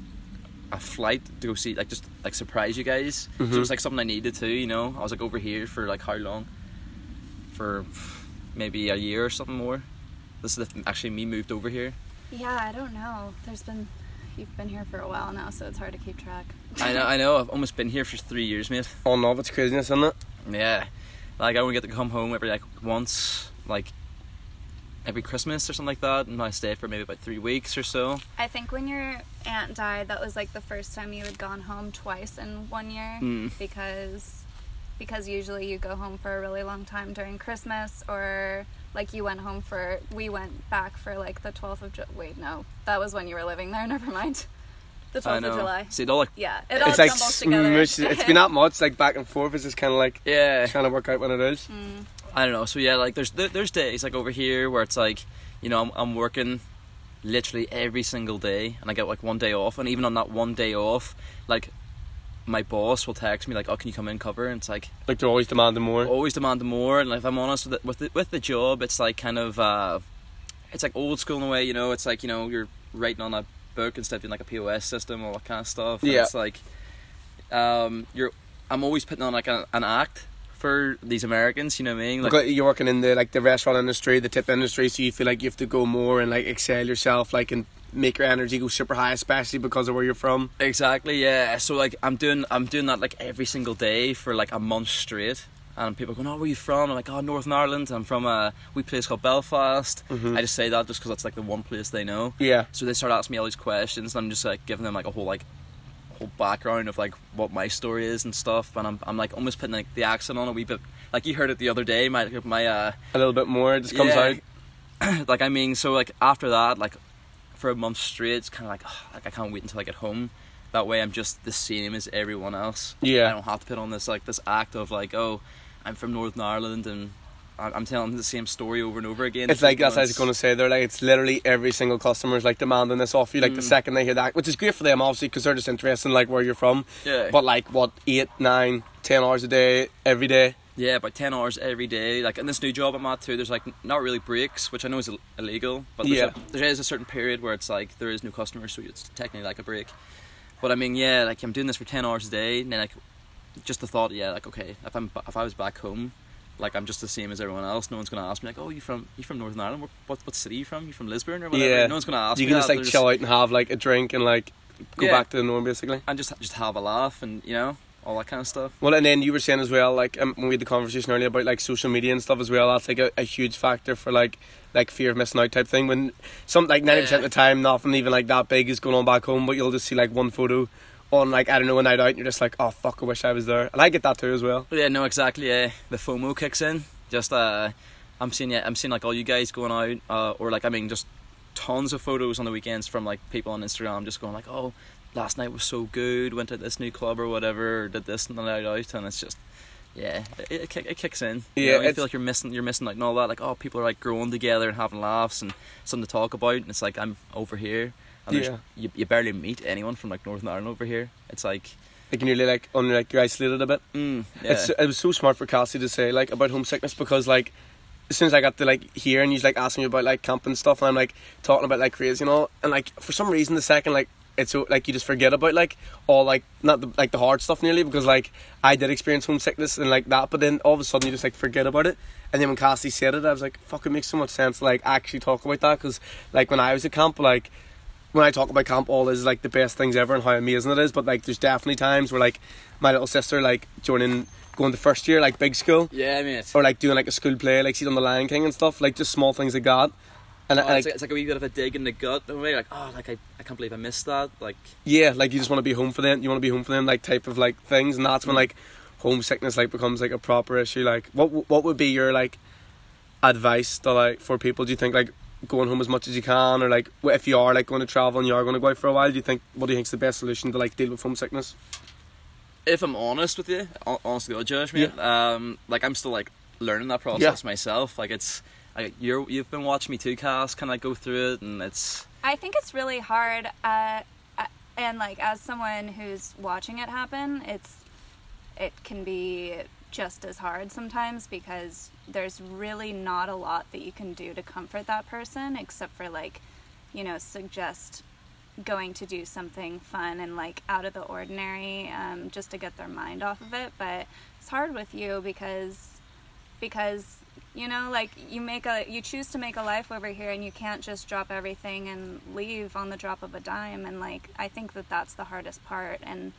a flight to go see, like, just like surprise you guys. So it was like something I needed to, you know. I was like over here for like how long? For maybe a year or something more. This is the, actually me moved over here. Yeah, I don't know. There's been you've been here for a while now, so it's hard to keep track. I know, I know. I've almost been here for three years, mate. Oh no, it's craziness, isn't it? Yeah, like I only get to come home every like once, like every Christmas or something like that, and I stay for maybe about three weeks or so. I think when your aunt died, that was like the first time you had gone home twice in one year Mm. because because usually you go home for a really long time during Christmas or like you went home for we went back for like the 12th of July. Wait, no. That was when you were living there. Never mind. The 12th I of. July. See, it all like Yeah, it all it's like jumbles together. smush, it's been that much like back and forth. It's just kind of like yeah. trying to work out when it is. Mm. I don't know. So yeah, like there's there- there's days like over here where it's like, you know, I'm, I'm working literally every single day, and I get like one day off, and even on that one day off, like my boss will text me like, "Oh, can you come in cover?" And it's like Like they're always demanding more. always demanding more. And like, if I'm honest with it, with the, with the job, it's like kind of uh, it's like old school in a way. You know, it's like you know you're writing on a book instead of doing like a POS system, all that kind of stuff. And Yeah. it's like um, you're. I'm always putting on like a, an act for these Americans. You know what I mean? Like, you're working in the like the restaurant industry, the tip industry, so you feel like you have to go more and like excel yourself, like and make your energy go super high, especially because of where you're from. Exactly, yeah. So like I'm doing I'm doing that like every single day for like a month straight. And people are going, oh, where are you from? I'm like, oh, Northern Ireland. I'm from a wee place called Belfast. I just say that just because that's like the one place they know. Yeah, So they start asking me all these questions, and I'm just like giving them like a whole like whole background of like what my story is and stuff. And I'm, I'm like almost putting like the accent on a wee bit. Like you heard it the other day. My my uh a little bit more. It just comes yeah. out. like I mean, so like after that, like for a month straight, it's kind of like "Ugh, like I can't wait until I get home. That way, I'm just the same as everyone else. Yeah. I don't have to put on this like this act of like, oh, I'm from Northern Ireland and I'm telling the same story over and over again. It's like that's what I was going to say. They're like it's literally every single customer is like demanding this off you. Like Mm. the second they hear that, which is great for them obviously because they're just interested in like where you're from. Yeah. But like what eight, nine, ten hours a day every day. Yeah, about ten hours every day. Like in this new job I'm at too, there's like not really breaks, which I know is Ill- illegal, but there's Yeah. a, there is a certain period where it's like there is no customers, so it's technically like a break. But I mean, yeah, like I'm doing this for ten hours a day, and then like just the thought, yeah, like okay, if I'm if I was back home, like I'm just the same as everyone else. No one's gonna ask me like, oh, you from you from Northern Ireland? What what, city you from? You from Lisburn or whatever? Yeah. No one's gonna ask you me can just that. like There's- chill out and have like a drink and like go Yeah. back to the norm basically. and just just have a laugh and you know all that kind of stuff. Well, and then you were saying as well, like um, when we had the conversation earlier about like social media and stuff as well. That's like a, a huge factor for like like fear of missing out type thing. When some like ninety percent of the time, nothing even like that big is going on back home, but you'll just see like one photo on like I don't know a night out, and you're just like, oh fuck, I wish I was there. And I get that too as well. Yeah, no, exactly. Yeah, the FOMO kicks in. Just uh, I'm seeing yeah, I'm seeing like all you guys going out, uh, or like I mean, just tons of photos on the weekends from like people on Instagram, just going like, oh, last night was so good. Went to this new club or whatever, or did this and night out, and it's just. Yeah, it, it, kick- it kicks in. You Yeah, know, you feel like you're missing, you're missing like and all that. Like, oh, people are like growing together and having laughs and something to talk about. And it's like I'm over here, and Yeah. you, you barely meet anyone from like Northern Ireland over here. It's like, Like you're nearly like on like you're isolated a bit. mm, yeah. It's it was so smart for Cassie to say like about homesickness because like as soon as I got to like here and he's like asking me about like camp and stuff and I'm like talking about like crazy and all and like for some reason the second like it's so like you just forget about like all like not the like the hard stuff nearly because like I did experience homesickness and like that but then all of a sudden you just like forget about it and then when Cassie said it I was like fuck it makes so much sense like actually talk about that because like when I was at camp like when I talk about camp, all is like the best things ever and how amazing it is. But like, there's definitely times where like my little sister like joining, going to first year like big school, yeah, mate. or like doing like a school play, like she's on the Lion King and stuff, like just small things like that. And Oh, like, it's, like, it's like a wee bit of a dig in the gut in a way, like oh, like I, I can't believe I missed that. Like yeah, like you just want to be home for them. You want to be home for them, like type of like things, and that's when like homesickness like becomes like a proper issue. Like, what what would be your like advice to like for people? Do you think like going home as much as you can, or like if you are like going to travel and you are going to go out for a while, do you think what do you think's the best solution to like deal with homesickness? if I'm honest with you, hon- honestly, God, Josh, mate, um, like I'm still like learning that process myself. Like it's, like you're you've been watching me too, Cass. Can I go through it, and it's I think it's really hard, uh, uh, and like as someone who's watching it happen, it's it can be just as hard sometimes because there's really not a lot that you can do to comfort that person except for like, you know, suggest going to do something fun and like out of the ordinary um, just to get their mind off of it. But it's hard with you because because you know like you make a you choose to make a life over here and you can't just drop everything and leave on the drop of a dime. And like i think that that's the hardest part. And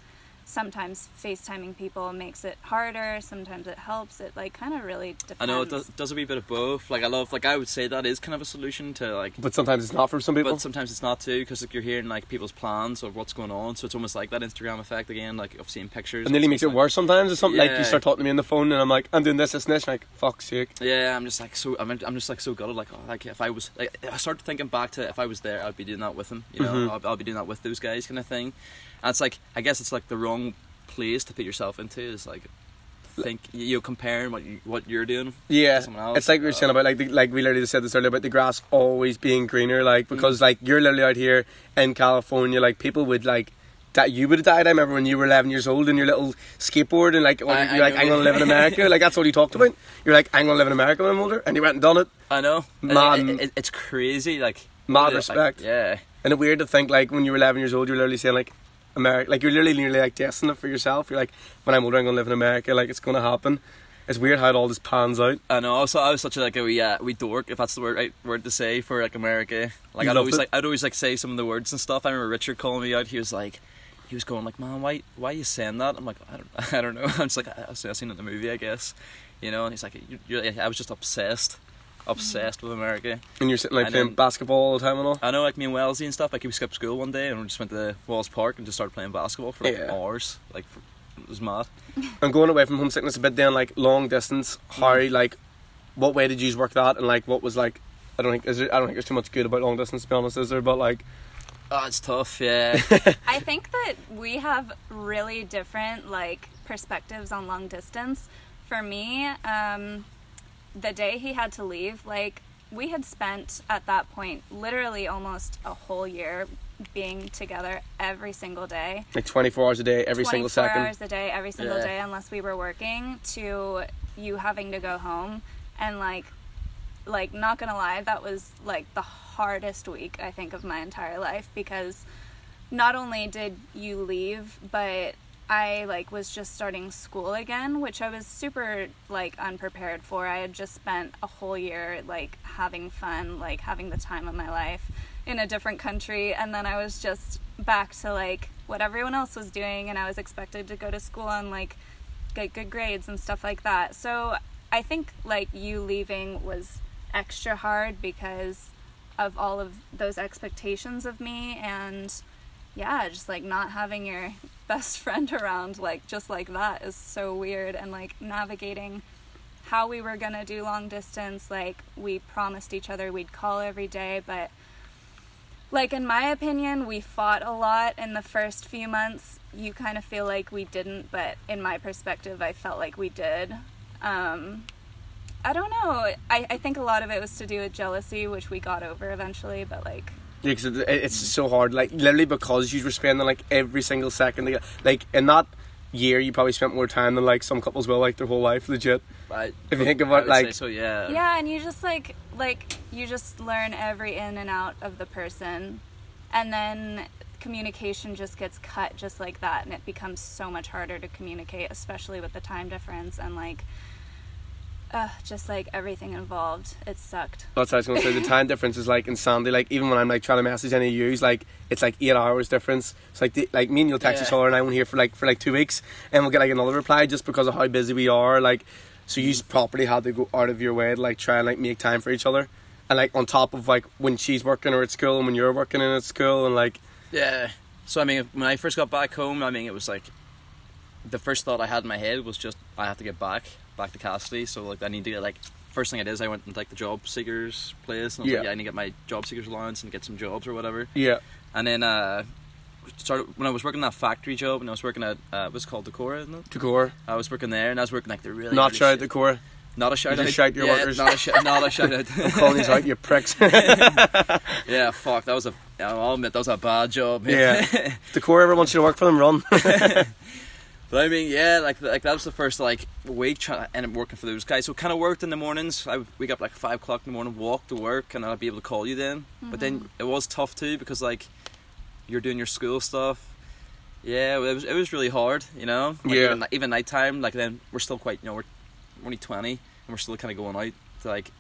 sometimes facetiming people makes it harder sometimes it helps it like kind of really depends I know it does, does a wee bit of both. Like I love, like I would say that is kind of a solution to like. But sometimes it's not for some people. But sometimes it's not too, because like you're hearing like people's plans of what's going on, so it's almost like that Instagram effect again, like of seeing pictures. it nearly makes it worse sometimes. Or something like you start talking to me on the phone, and I'm like, I'm doing this, this, and this. And like, fuck's sake. Yeah, I'm just like so. I'm, I'm just like so gutted. Like, oh, like if I was, like, I started thinking back to if I was there, I'd be doing that with them. You know, Mhm. I'll, I'll be doing that with those guys, kind of thing. And it's like, I guess it's like the wrong place to put yourself into. Is like, think you're comparing what you, what you're doing. Yeah, to someone else. it's like we were saying about like the, like we literally said this earlier about the grass always being greener. Like Mm. because like you're literally out here in California, like people would like. That you would have died. I remember when you were 11 years old and your little skateboard, and like, I- you're I like, know. I'm gonna live in America. like that's all you talked about. You're like, I'm gonna live in America when I'm older, and you went and done it. I know. Man. It- it- it's crazy. Like Mad like, respect. yeah. And it's weird to think like when you were 11 years old, you're literally saying like, America, like you're literally nearly like destined it for yourself. You're like, when I'm older, I'm gonna live in America. Like it's gonna happen. It's weird how it all just pans out. I know. Also, I was such a like a wee, uh, wee dork, if that's the word right word to say for like America. Like You I'd always it? like I'd always like say some of the words and stuff. I remember Richard calling me out. He was like, he was going like, "Man, why why are you saying that?" I'm like, I don't I don't know. I'm just like I, I've seen it in the movie, I guess. You know. And he's like, I was just obsessed, obsessed with America. And you're sitting like And playing then- basketball all the time and all. I know, like me and Wellesley and stuff. Like we skipped school one day and we just went to Wallace Park and just started playing basketball for like Yeah. hours. Like for, it was mad. And going away from homesickness a bit then, like long distance, how Mm. like what way did you work that and like what was like I don't think is there, I don't think there's too much good about long distance to be honest, is there? But like Oh, it's tough. Yeah. I think that we have really different like perspectives on long distance. For me, um, the day he had to leave, like we had spent at that point literally almost a whole year being together every single day. like twenty four hours a day, every single 24 second. hours a day, every single Yeah. day, unless we were working. To you having to go home and like, like not gonna lie, that was like the hardest week I think of my entire life because not only did you leave, but I like was just starting school again, which I was super like unprepared for. I had just spent a whole year like having fun, like having the time of my life in a different country and then I was just back to like what everyone else was doing and I was expected to go to school and like get good grades and stuff like that. So I think like you leaving was extra hard because of all of those expectations of me and yeah, just like not having your best friend around like just like that is so weird. And like navigating how we were going to do long distance like we promised each other we'd call every day but like in my opinion we fought a lot in the first few months. You kind of feel like we didn't but in my perspective i felt like we did. Um, i don't know. I, I think a lot of it was to do with jealousy which we got over eventually but like Yeah, 'cause it, it's so hard. Like literally because you were spending like every single second. together. Like in that year, you probably spent more time than like some couples will like their whole life. Legit. I, If you think about, would like- so, yeah. yeah and you just like like you just learn every in and out of the person and then communication just gets cut just like that and it becomes so much harder to communicate especially with the time difference and like uh, just like everything involved it sucked That's what I was gonna say. The time difference is like insanity. Like even when I'm like trying to message any of you, like it's like eight hours difference. It's like the, like me and you'll text Yeah. each other and I won't hear for like for like two weeks, and we'll get like another reply just because of how busy we are. Like so, you properly had to go out of your way to like try and like make time for each other. and like on top of like when she's working or at school and when you're working in at school and like Yeah. So I mean, when I first got back home, I mean, it was like the first thought I had in my head was just I have to get back, back to Cassidy. So like I need to get like first thing I did is I went into like the job seekers place and I was Yeah. like, yeah, I need to get my job seekers allowance and get some jobs or whatever. yeah, And then uh, started when I was working that factory job and I was working at uh, what's it called Decora, isn't it? Decor, I was working there and I was working like the really not really shout shit- Decor. not a shout You out shout your yeah, workers. not a shout not a shout out Calling these out, you pricks. yeah fuck that was a I'll admit that was a bad job mate. Yeah. Decor ever wants you to work for them, run. But I mean, yeah, like like that was the first like week trying to end up working for those guys. So kind of worked in the mornings. I would wake up like five o'clock in the morning, walk to work, and I'd be able to call you then. But then it was tough too because like you're doing your school stuff. Yeah, it was it was really hard, you know. Like, Yeah. Even, even nighttime, like then we're still quite, you know, we're, we're only twenty, and we're still kind of going out to like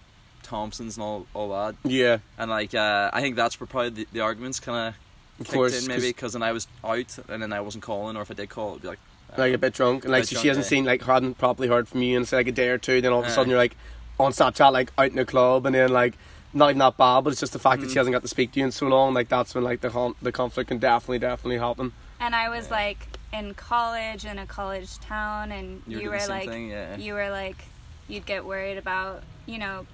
Thompsons and all all that. yeah, And like uh, I think that's where probably the, the arguments kind of of course. kicked in maybe because then I was out and then I wasn't calling, or if I did call, it'd be like. Like a bit drunk, and like so drunk, she hasn't yeah. seen like hadn't properly heard from you in say like a day or two. Then all of a sudden you're like on Snapchat, like out in a club, and then like not even that bad, but it's just the fact that Mm. she hasn't got to speak to you in so long. Like that's when like the con- the conflict can definitely definitely happen. And I was Yeah. like in college in a college town, and You were you were like, thing, yeah. you were like, you'd get worried about, you know,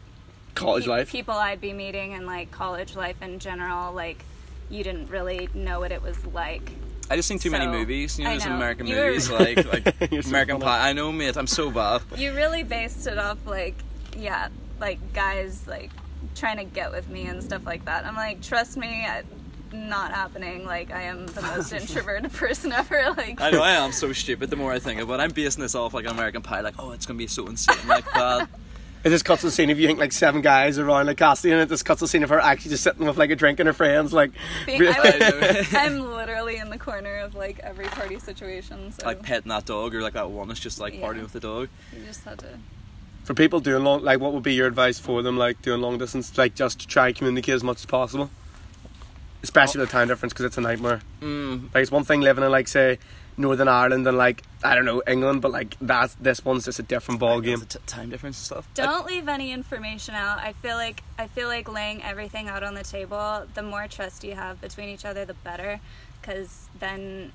College pe- life. people I'd be meeting, and like college life in general. Like, you didn't really know what it was like. I just seen too many movies. You know, I there's know. American You were- movies like like You're so American. Pie. I know, mate. I'm so bad. You really based it off like, yeah, like guys like trying to get with me and stuff like that. I'm like, trust me, I, not happening. Like, I am the most introverted person ever. Like, I know I am so stupid. The more I think about, it. I'm basing this off like an American Pie. Like, oh, it's gonna be so insane like that. It just cuts the scene if you think like seven guys around like Cassidy, and it just cuts the scene of her actually just sitting with like a drink and her friends, like being, I was, I'm literally in the corner of like every party situation. So like petting that dog, or like that one is just like Yeah. partying with the dog. you just had to. for people doing long, like what would be your advice for them, like doing long distance, like just to try and communicate as much as possible, especially with the time difference because it's a nightmare. Mm, Like it's one thing living in like say Northern Ireland and like I don't know England, but like that's this one's just a different ball game. T- time difference and stuff. Don't leave any information out. I feel like I feel like laying everything out on the table. The more trust you have between each other, the better. Because then,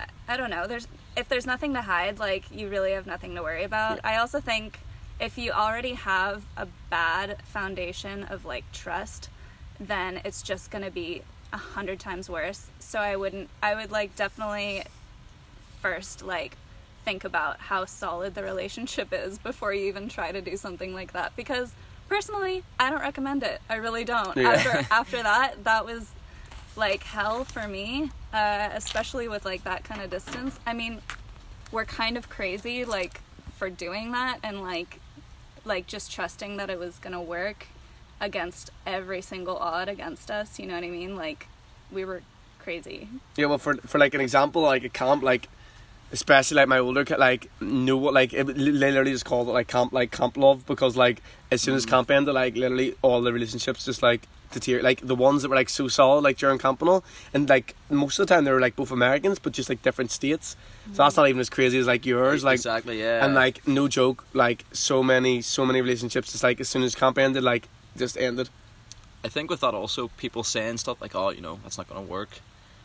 I- I don't know. There's if there's nothing to hide, like you really have nothing to worry about. I also think if you already have a bad foundation of like trust, then it's just gonna be a hundred times worse. So I wouldn't. I would like definitely first like think about how solid the relationship is before you even try to do something like that. Because personally I don't recommend it. I really don't. Yeah. after after that that was like hell for me uh, especially with like that kind of distance. I mean we're kind of crazy like for doing that and like like just trusting that it was gonna work against every single odd against us you know what I mean? Like we were crazy. Yeah, well, for for like an example, like a camp, like especially like my older kid, like knew what like it, literally just called it like camp, like camp love because like as soon as mm. camp ended, like literally all the relationships just like deteriorate. Like the ones that were like so solid, like during camp and all, and like most of the time they were like both Americans, but just like different states. So that's mm. not even as crazy as like yours, like. exactly, yeah. And like no joke, like so many, so many relationships. Just like as soon as camp ended, like just ended. I think with that also people saying stuff like, oh, you know, that's not gonna work.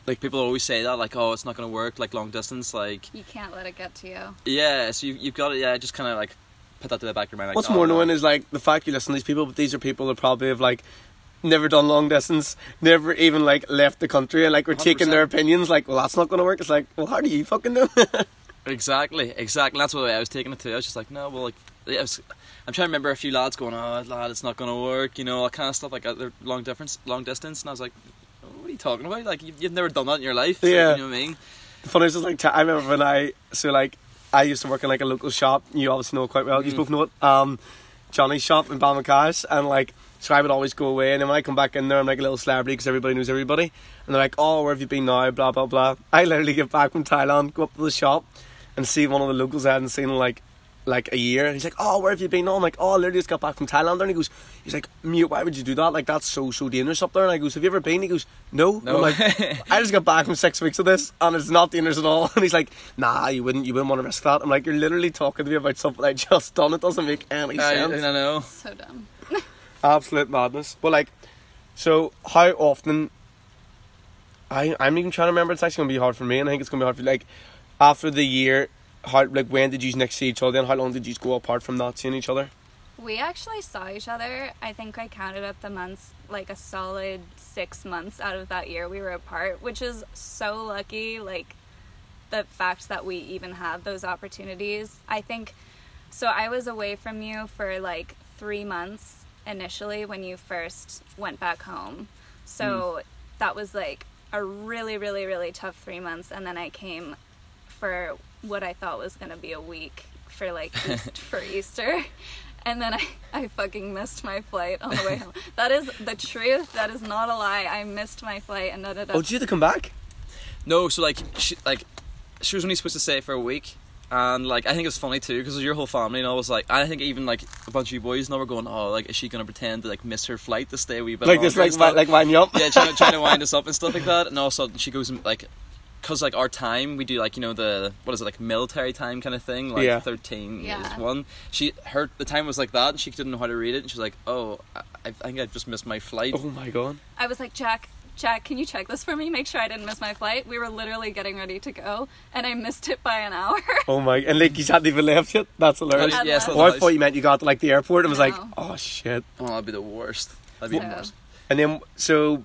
Like people always say that, like, oh, it's not gonna work, like long distance, like, you can't let it get to you yeah. So you you've got to, yeah, just kind of like put that to the back of your mind. Like, What's oh, more no. is like the fact you listen to these people, but these are people that probably have like never done long distance, never even like left the country, and like we're taking their opinions. Like, well, that's not going to work. It's like, well, how do you fucking know? Exactly, exactly. That's what I was taking it to. I was just like, no, well, like, yeah, I was, I'm trying to remember a few lads going, oh, lad, it's not gonna work, you know, all kind of stuff like uh, that. Long difference, long distance, and I was like, what are you talking about? Like, you've, you've never done that in your life. so, Yeah. you know what I mean. the funniest is like t- I remember when I so like I used to work in like a local shop. You obviously know quite well. You Mm. both know it. Um, Johnny's shop in Ballymacash, and like so I would always go away, and then when I come back in there, I'm like a little celebrity because everybody knows everybody, and they're like, "Oh, where have you been now?" Blah blah blah. I literally get back from Thailand, go up to the shop, and see one of the locals I hadn't seen in like like a year. And he's like, "Oh, where have you been?" Oh, I'm like, "Oh, I literally just got back from Thailand." And he goes, "He's like, mute. Why would you do that? Like that's so so dangerous up there." And I goes, "Have you ever been?" He goes, "No." No. I'm like, I just got back from six weeks of this, and it's not dangerous at all. And he's like, "Nah, you wouldn't. You wouldn't want to risk that." I'm like, "You're literally talking to me about something I just done. It doesn't make any sense. I, I know. so dumb Absolute madness. But like, so how often? I I'm even trying to remember. It's actually gonna be hard for me, and I think it's gonna be hard for you. like after the year. How like when did you next see each other, and how long did you go apart from not seeing each other? We actually saw each other. I think I counted up the months, like a solid six months out of that year we were apart, which is so lucky. Like the fact that we even had those opportunities. I think so. I was away from you for like three months initially when you first went back home. So mm. that was like a really, really, really tough three months. And then I came for what I thought was going to be a week for like East, for Easter. And then I, I fucking missed my flight on the way home. That is the truth. That is not a lie. I missed my flight and ended up. Oh, did you have to come back? No, so like she like she was only supposed to stay for a week. And like I think it's funny too because your whole family and I was like I think even like a bunch of you boys now were going oh like is she gonna pretend to like miss her flight to stay a wee bit Like this, longer like and stuff? wi- like wind you up. yeah trying to, trying to wind us up and stuff like that and all of a sudden she goes and like because like our time we do like you know the what is it like military time kind of thing like Yeah. 13 Yeah. is one she her the time was like that and she didn't know how to read it and she was like oh I, I think I just missed my flight Oh my god. I was like, Jack, Jack, can you check this for me? Make sure I didn't miss my flight. We were literally getting ready to go, and I missed it by an hour. Oh my! And like you hadn't even left yet. That's hilarious. yeah, it's not Oh, I thought you meant you got to like the airport and was like, oh shit. oh that'd be the worst that'd be the worst And then so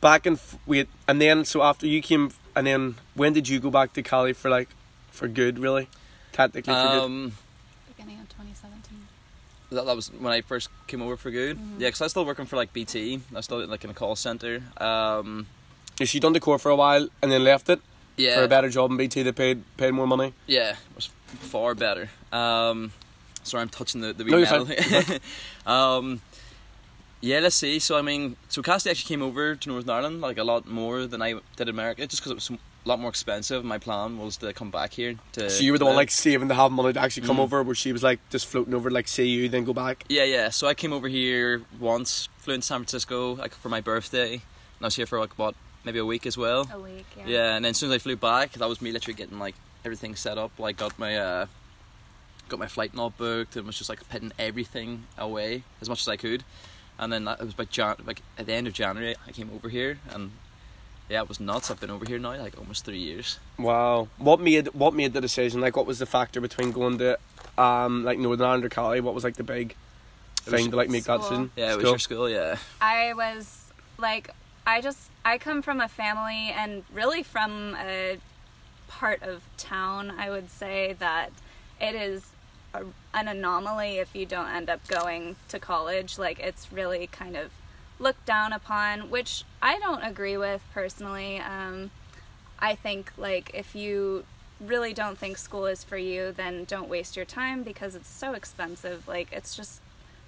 back and f- wait, and then so after you came, and then when did you go back to Cali for like for good? Really, technically for good. um Beginning of 2017. that, that was when I first came over for good Mm-hmm. yeah because I was still working for like BT I was still like in a call center um Yeah, she done the core for a while and then left it yeah for a better job in BT. They paid paid more money. Yeah, it was far better. Um, sorry, I'm touching the the wee No, you're metal. fine. um, yeah, let's see. So I mean, so Cassidy actually came over to Northern Ireland like a lot more than I did in America, just because it was a lot more expensive. My plan was to come back here to. So you were the one like saving to have money to actually come Mm. over, where she was like just floating over, like see you, then go back. Yeah, yeah. So I came over here once, flew into San Francisco like for my birthday, and I was here for like what maybe a week as well. A week, yeah. Yeah, and then as soon as I flew back, that was me literally getting like everything set up. Like got my uh, got my flight not booked, and was just like putting everything away as much as I could. And then that, it was by Jan- like at the end of January, I came over here, and yeah, it was nuts. I've been over here now like almost three years. Wow. What made what made the decision? Like, what was the factor between going to um like Northern Ireland or Cali? What was like the big It was thing to like make that decision? Yeah, it was your school. Yeah, I was like, I just, I come from a family and really from a part of town, I would say that it is a, an anomaly if you don't end up going to college. Like, it's really kind of looked down upon, which I don't agree with personally. Um, I think, like, if you really don't think school is for you, then don't waste your time because it's so expensive. Like, it's just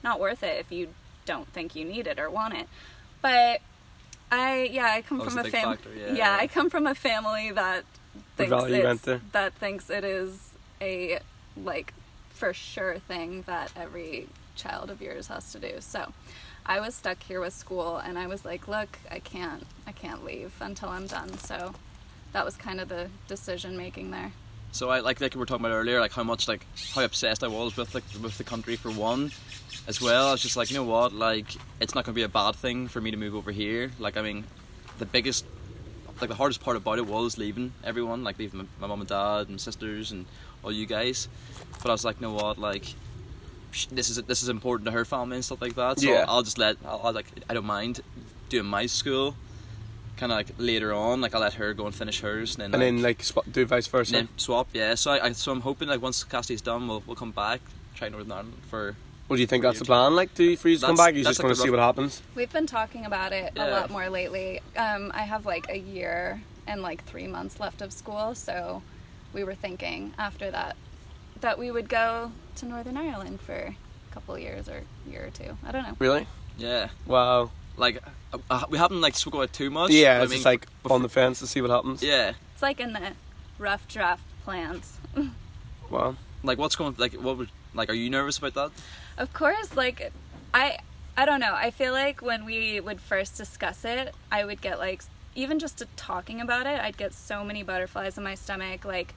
not worth it if you don't think you need it or want it. But I, yeah, I come from a a family. factor, yeah. yeah, I come from a family that thinks value you went it's, that thinks it is a like for sure thing that every child of yours has to do. So I was stuck here with school and I was like, look, I can't I can't leave until I'm done. So that was kind of the decision making there. So I like like we were talking about earlier, like how much like how obsessed I was with like with the country for one, as well. I was just like, you know what, like it's not gonna be a bad thing for me to move over here. Like I mean, the biggest, like the hardest part about it was leaving everyone, like leaving my, my mum and dad and sisters and all you guys. But I was like, you know what, like this is this is important to her family and stuff like that. So Yeah. I'll just let I'll, I'll like I don't mind doing my school. Kind of like later on, like I'll let her go and finish hers, and then And like, then like sw- do vice versa. and then swap, yeah. So I, I so I'm hoping like once Cassidy's done, we'll we'll come back, try Northern Ireland for. What do you think that's the plan? Like, do for you to come back? You're that's just like going to see what happens. We've been talking about it a lot more lately. Um, I have like a year and like three months left of school, so we were thinking after that that we would go to Northern Ireland for a couple years or year or two. I don't know. Really? Yeah, Wow. like uh, uh, we haven't like spoken about it too much. Yeah, it's I just like before- on the fence to see what happens. Yeah, It's like in the rough draft plans. Wow. like what's going like what would like are you nervous about that? Of course, like I I don't know. I feel like when we would first discuss it, I would get like even just to talking about it, I'd get so many butterflies in my stomach. Like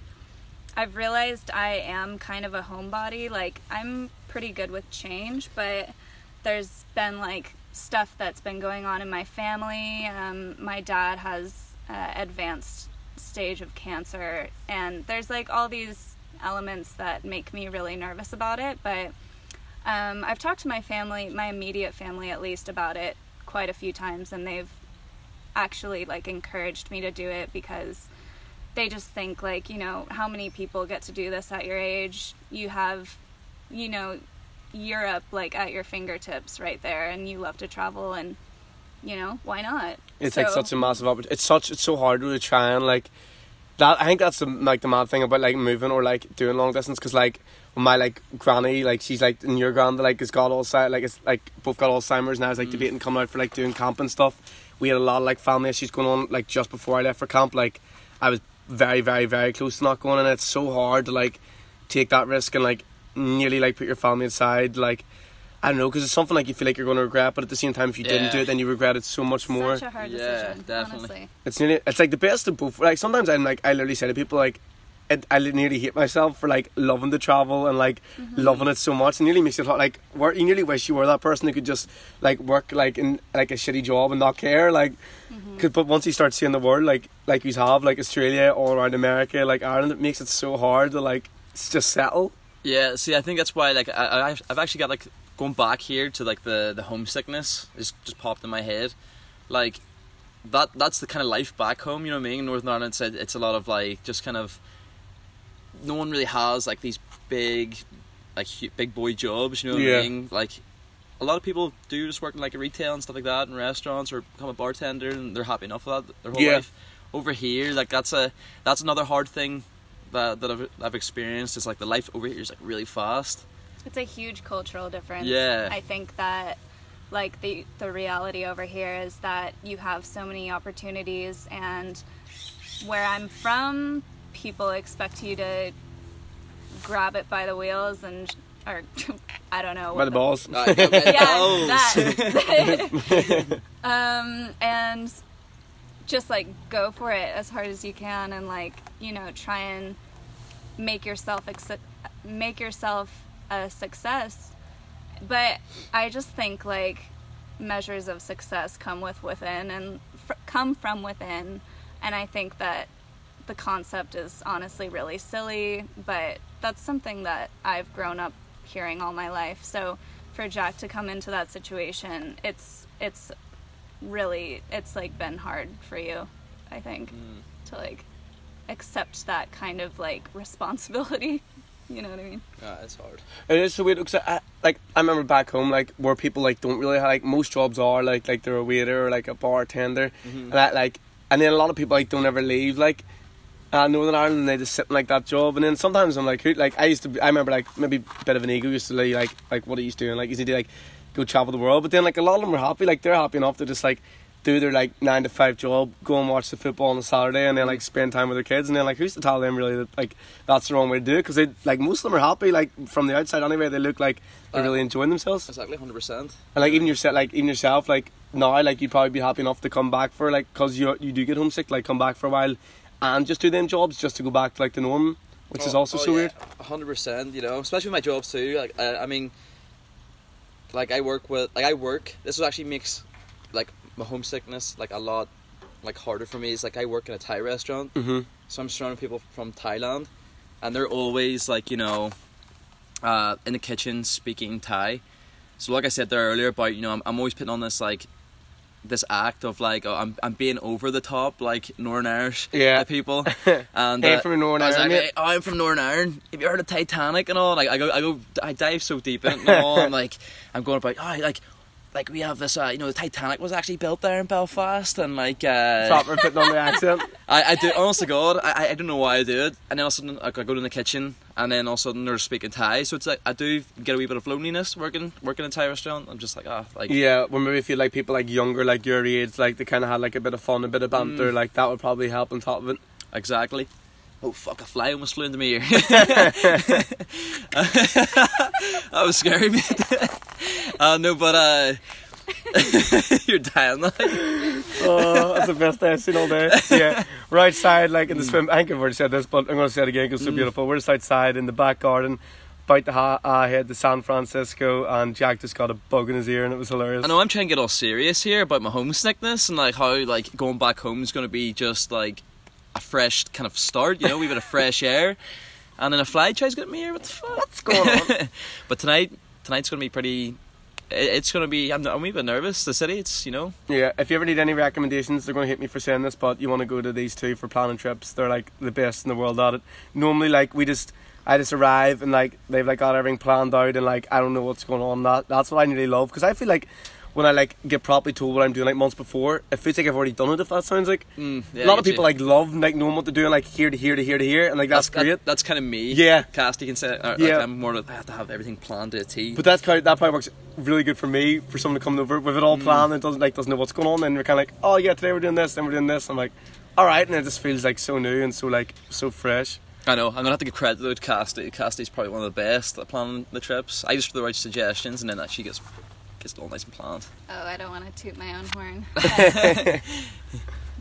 I've realized I am kind of a homebody. Like I'm pretty good with change, but there's been like stuff that's been going on in my family. Um, my dad has uh, advanced stage of cancer, and there's like all these elements that make me really nervous about it. But um, I've talked to my family, my immediate family at least, about it quite a few times, and they've actually like encouraged me to do it because they just think like you know how many people get to do this at your age you have you know europe like at your fingertips right there and you love to travel and you know why not It's like such a massive opportunity. It's such it's so hard to try and like that. I think that's the like the mad thing about like moving or like doing long distance because like my like granny like she's like in your grand like has got Alzheimer's like it's like both got Alzheimer's now. Is like mm. debating coming out for like doing camp and stuff. We had a lot of like family issues going on like just before I left for camp. Like I was very very very close to not going and it's so hard to like take that risk and like nearly like put your family aside like. I don't know because it's something like you feel like you're going to regret, but at the same time, if you didn't do it, then you regret it so much more. such a hard Yeah, decision definitely. honestly It's nearly it's like the best of both. Like sometimes I'm like I literally say to people like it, I nearly hate myself for like loving to travel and like mm-hmm. loving it so much. It nearly makes it hard. Like where you nearly wish you were that person who could just like work like in like a shitty job and not care. Like, mm-hmm. Cause, but once you start seeing the world like like you have like Australia all around America like Ireland, it makes it so hard to like just settle. Yeah, see, I think that's why like I, I've, actually got like going back here to like the the homesickness is just popped in my head, like that that's the kind of life back home. You know what I mean? In Northern Ireland, it's a, it's a lot of like just kind of no one really has like these big like big boy jobs. You know what Yeah. I mean? Like a lot of people do just work in like retail and stuff like that and restaurants or become a bartender and they're happy enough with that their whole Yeah. life. Over here, like that's a that's another hard thing that that I've, I've experienced. Is like the life over here is like really fast. it's a huge cultural difference Yeah. i think that like the the reality over here is that you have so many opportunities and where i'm from people expect you to grab it by the wheels and or i don't know By what the balls. Uh, yeah, that. um, and just like go for it as hard as you can, and like you know, try and make yourself acce- make yourself a success. But I just think like measures of success come with within and fr- come from within, and I think that the concept is honestly really silly, but that's something that I've grown up hearing all my life. So for Jack to come into that situation, it's it's really it's like been hard for you, I think, mm. to like accept that kind of like responsibility. You know what I mean? Yeah, it's hard. It is so weird because I, like I remember back home like where people like don't really have, like most jobs are like like they're a waiter or like a bartender mm-hmm. and that like and then a lot of people like don't ever leave like uh, Northern Ireland and they just sit in like that job. And then sometimes I'm like who like I used to I remember like maybe a bit of an ego used to like like, like what are you doing? Like you need to like go travel the world. But then like a lot of them were happy. Like they're happy enough to just like do their like nine to five job go and watch the football on a Saturday and then like spend time with their kids. And then like who's to tell them really that like that's the wrong way to do it? Because they like most of them are happy like from the outside anyway. They look like they're Uh, really enjoying themselves. Exactly, hundred percent. and like even yourself like even yourself like now like you'd probably be happy enough to come back for like because you you do get homesick like come back for a while and just do them jobs just to go back to like the norm which is also so weird Hundred percent. You know, especially with my jobs too. Like, I, I mean, like I work with, like I work. This actually makes like my homesickness like a lot like harder for me. Is like I work in a Thai restaurant, mm-hmm. so I'm surrounded people from Thailand, and they're always like you know, uh, in the kitchen speaking Thai. So like I said there earlier about you know I'm, I'm always putting on this like this act of like oh, I'm I'm being over the top like Northern Irish Yeah. people and uh, from Northern Ireland, like. "Hey, I'm from Northern Ireland. Have you heard of Titanic and all? Like I go I go I dive so deep in it and all. I'm like I'm going about oh like like we have this uh, you know the Titanic was actually built there in Belfast and like uh, proper putting on the accent I, I do honest to God I, I don't know why I do it and then all of a sudden like, I go to the kitchen and then all of a sudden they're speaking Thai so it's like I do get a wee bit of loneliness working working in a Thai restaurant I'm just like ah like yeah when maybe if you like people like younger like your age like they kind of had like a bit of fun a bit of banter like that would probably help on top of it Exactly. Oh fuck! A fly almost flew into my ear. that was scary. Uh, no, but uh, you're dying. Like. oh that's the best day I've seen all day yeah right side like in the swim I think I've already said this but I'm going to say it again because it's so beautiful we're just outside in the back garden about to ha- uh, head to San Francisco, and Jack just got a bug in his ear, and it was hilarious. I know I'm trying to get all serious here about my homesickness and like how like going back home is going to be just like a fresh kind of start. You know, we bit a fresh air, and then a fly tries to get me here. What the fuck? What's going on? but tonight, tonight's going to be pretty. It- It's to be. I'm, I'm a bit nervous. The city, it's you know. Yeah, if you ever need any recommendations, they're to hit me for saying this, but you want to go to these two for planning trips. They're like the best in the world at it. Normally, like we just, I just arrive and like they've like got everything planned out and like I don't know what's going on. That that's what I really love because I feel like when I like get properly told what I'm doing like months before, it feels like I've already done it. If that sounds like Mm, yeah, a lot of people you. like love like knowing what they're doing, like here to here to here to here, and like that's, that- great. that's kind of me. Yeah. cast. You can say. Or, Yeah. Like, I'm more. like I have to have everything planned to a T. But that's kind of, that probably works really good for me for someone to come over with it all planned and doesn't like doesn't know what's going on. And we're kind of like, oh yeah, today we're doing this, then we're doing this. I'm like, all right, and it just feels like so new and so like so fresh. I know. I'm gonna have to give credit to Cassie. Cassie's probably one of the best at planning the trips. I just throw out suggestions and then that she gets gets it all nice and planned. Oh, I don't want to toot my own horn.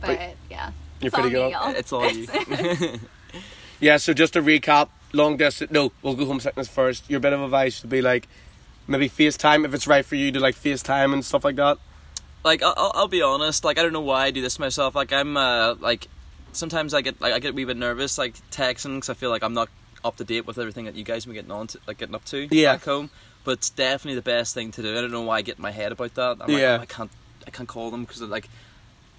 But, but yeah. You're It's all pretty good. me, y'all. It's all you. Yeah. So just to recap, long distance. No, we'll go homesickness first. Your bit of advice would be like maybe FaceTime if it's right for you to like FaceTime and stuff like that. like I'll, I'll- I'll be honest like i don't know why i do this to myself like i'm uh like sometimes i get like i get a wee bit nervous like texting because i feel like i'm not up to date with everything that you guys have been getting on to like getting up to Yeah. back home but it's definitely the best thing to do i don't know why i get in my head about that I'm Yeah. like, i can't i can't call them because like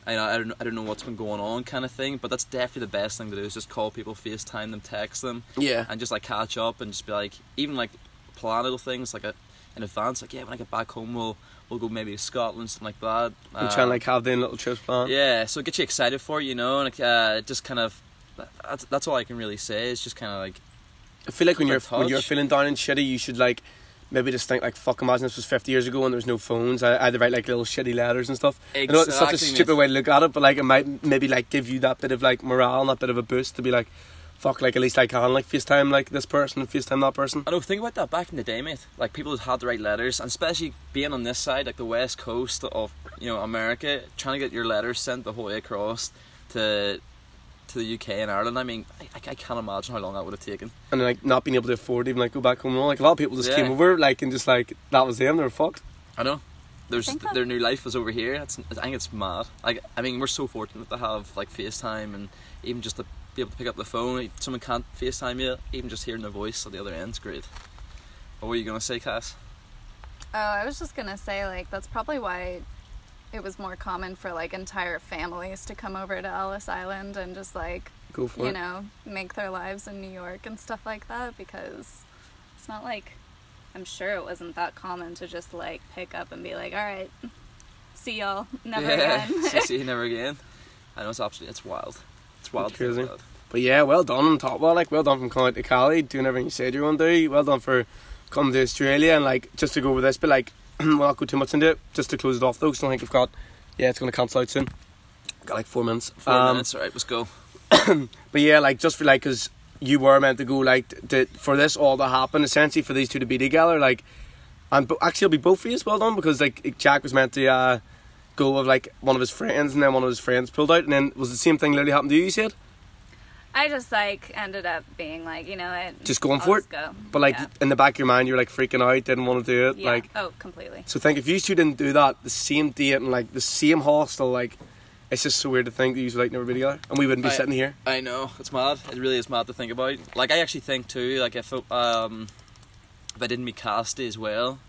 I, know, I don't I don't know what's been going on kind of thing but that's definitely the best thing to do is just call people FaceTime them text them Yeah. and just like catch up and just be like even like plan little things like a, in advance like yeah when I get back home we'll we'll go maybe to Scotland something like that And Uh, trying to like have the little trips planned. yeah so it gets you excited for it you know and uh, just kind of that's, that's all I can really say is just kind of like I feel like when you're in when you're feeling down and shitty, you should like maybe just think like fuck. Imagine this was 50 years ago and there was no phones. I, I had to write like little shitty letters and stuff. I know it's such a stupid mate. way to look at it, but like it might maybe like give you that bit of like morale and that bit of a boost to be like, fuck. Like at least I can like FaceTime like this person and FaceTime that person. I know think about that back in the day mate like people had to write letters and especially being on this side like the west coast of you know America trying to get your letters sent the whole way across to to the UK and Ireland I mean I, I can't imagine how long that would have taken And like not being able to afford to even like go back home. and all. Like a lot of people just Yeah. came over like and just like that was them. They were fucked. I know. There's think that- their new life was over here. That's I think it's mad. Like I mean, we're so fortunate to have like FaceTime and even just to be able to pick up the phone. If someone can't FaceTime you, even just hearing their voice at the other end's great. What were you gonna say, Cass? Oh, I was just gonna say like that's probably why it was more common for like entire families to come over to Ellis Island and just like Go for you it. know make their lives in New York and stuff like that because it's not like I'm sure it wasn't that common to just like pick up and be like, all right, see y'all never yeah. again. see, see you never again. I know it's absolutely it's wild. It's wild. It's crazy. But yeah, well done on top. Well, like well done from coming out to Cali, doing everything you said you were going to do. Well done for coming to Australia and like just to go over this, but like we'll not go too much into it. Just to close it off though, because I think we've got yeah, it's going to cancel out soon. Got like four minutes. Four Um, minutes. All right, let's go. But yeah, like just for like, because you were meant to go like to, for this all to happen, essentially for these two to be together, like, and actually it'll be both of you as well done because like Jack was meant to uh, go with like one of his friends, and then one of his friends pulled out, and then was the same thing literally happened to you? You said, I just like ended up being like, you know, what, Just going I'll for just it? Go. but like yeah. in the back of your mind, you're like freaking out, didn't want to do it, yeah. like. oh, completely. So think if you two didn't do that the same date and like the same hostel, like it's just so weird to think that you would like never be together, and we wouldn't be I- sitting here. I know it's mad. It really is mad to think about. Like I actually think too. Like if um if I didn't meet Cassie as well,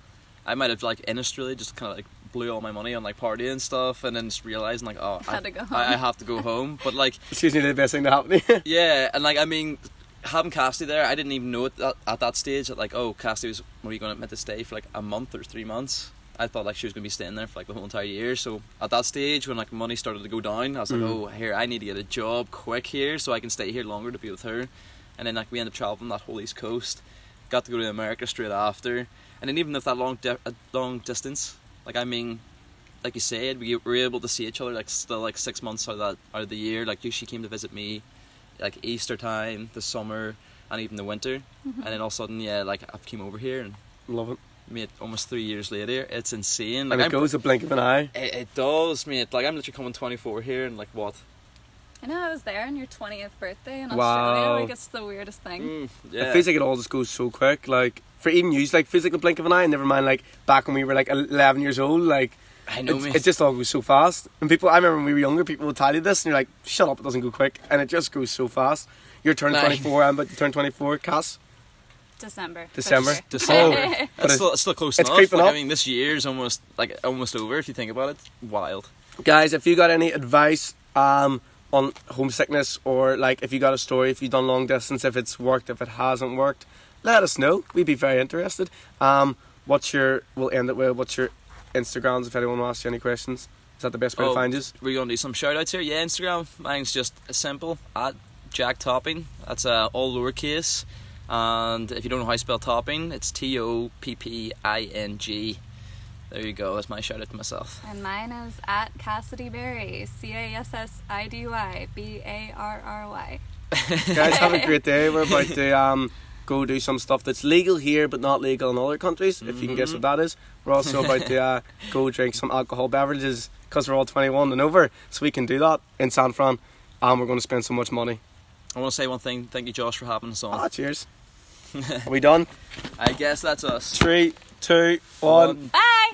I might have like in Australia just kind of like blew all my money on like partying and stuff, and then just realizing like oh Had I, to go I, home. I have to go home. But like excuse me, the best thing to happen. yeah, and like I mean. Having Cassie there, I didn't even know it at, at that stage that like, oh, Cassie was were you going to meant to stay for like a month or three months. I thought like she was going to be staying there for like the whole entire year. So at that stage, when like money started to go down, I was like, Mm. oh, here I need to get a job quick here so I can stay here longer to be with her. And then like we ended up traveling that whole east coast, got to go to America straight after. And then even if that long di- long distance, like I mean, like you said, we were able to see each other like still like six months out of that out of the year. Like you, she came to visit me, like Easter time, the summer, and even the winter. Mm-hmm. And then all of a sudden, yeah, like I came over here and Love it. mate, almost three years later, it's insane. And Like it I'm- goes a blink of an eye. it, it does, mate. Like I'm literally coming 24 here and like what, I know I was there on your 20th birthday in Wow. Australia. Like, it's the weirdest thing. Mm, yeah. It feels like it all just goes so quick. Like for even you, like feels like a blink of an eye. Never mind, like back when we were like eleven years old. Like I know, it, it just all goes so fast. And people, I remember when we were younger, people would tell you this, and you're like, "Shut up, it doesn't go quick," and it just goes so fast. You're turning Nine. 24, I'm about to turn 24. Cass, December. December? sure. December. but That's it's- still, it's still close it's enough. creeping like, up. I mean, this year's almost like almost over if you think about it. Wild. guys, if you got any advice um, on homesickness, or like if you got a story, if you've done long distance, if it's worked, if it hasn't worked, let us know. We'd be very interested. Um, what's your? We'll end it with what's your Instagrams if anyone wants you any questions. Is that the best way Oh. to find you? We're gonna do some shout outs here. Yeah, Instagram. Mine's just simple at Jack Topping. That's uh, all lowercase. And if you don't know how to spell topping, it's T O P P I N G. There you go. That's my shout out to myself. And mine is at Cassidy Barry. C A S S I D Y B A R R Y. guys have a great day we're about to um, go do some stuff that's legal here but not legal in other countries if you can guess what that is we're also about to uh, go drink some alcohol beverages because we're all 21 and over so we can do that in San Fran and we're going to spend so much money I want to say one thing. Thank you, Josh, for having us on. ah cheers are we done I guess that's us. three two one One. Bye!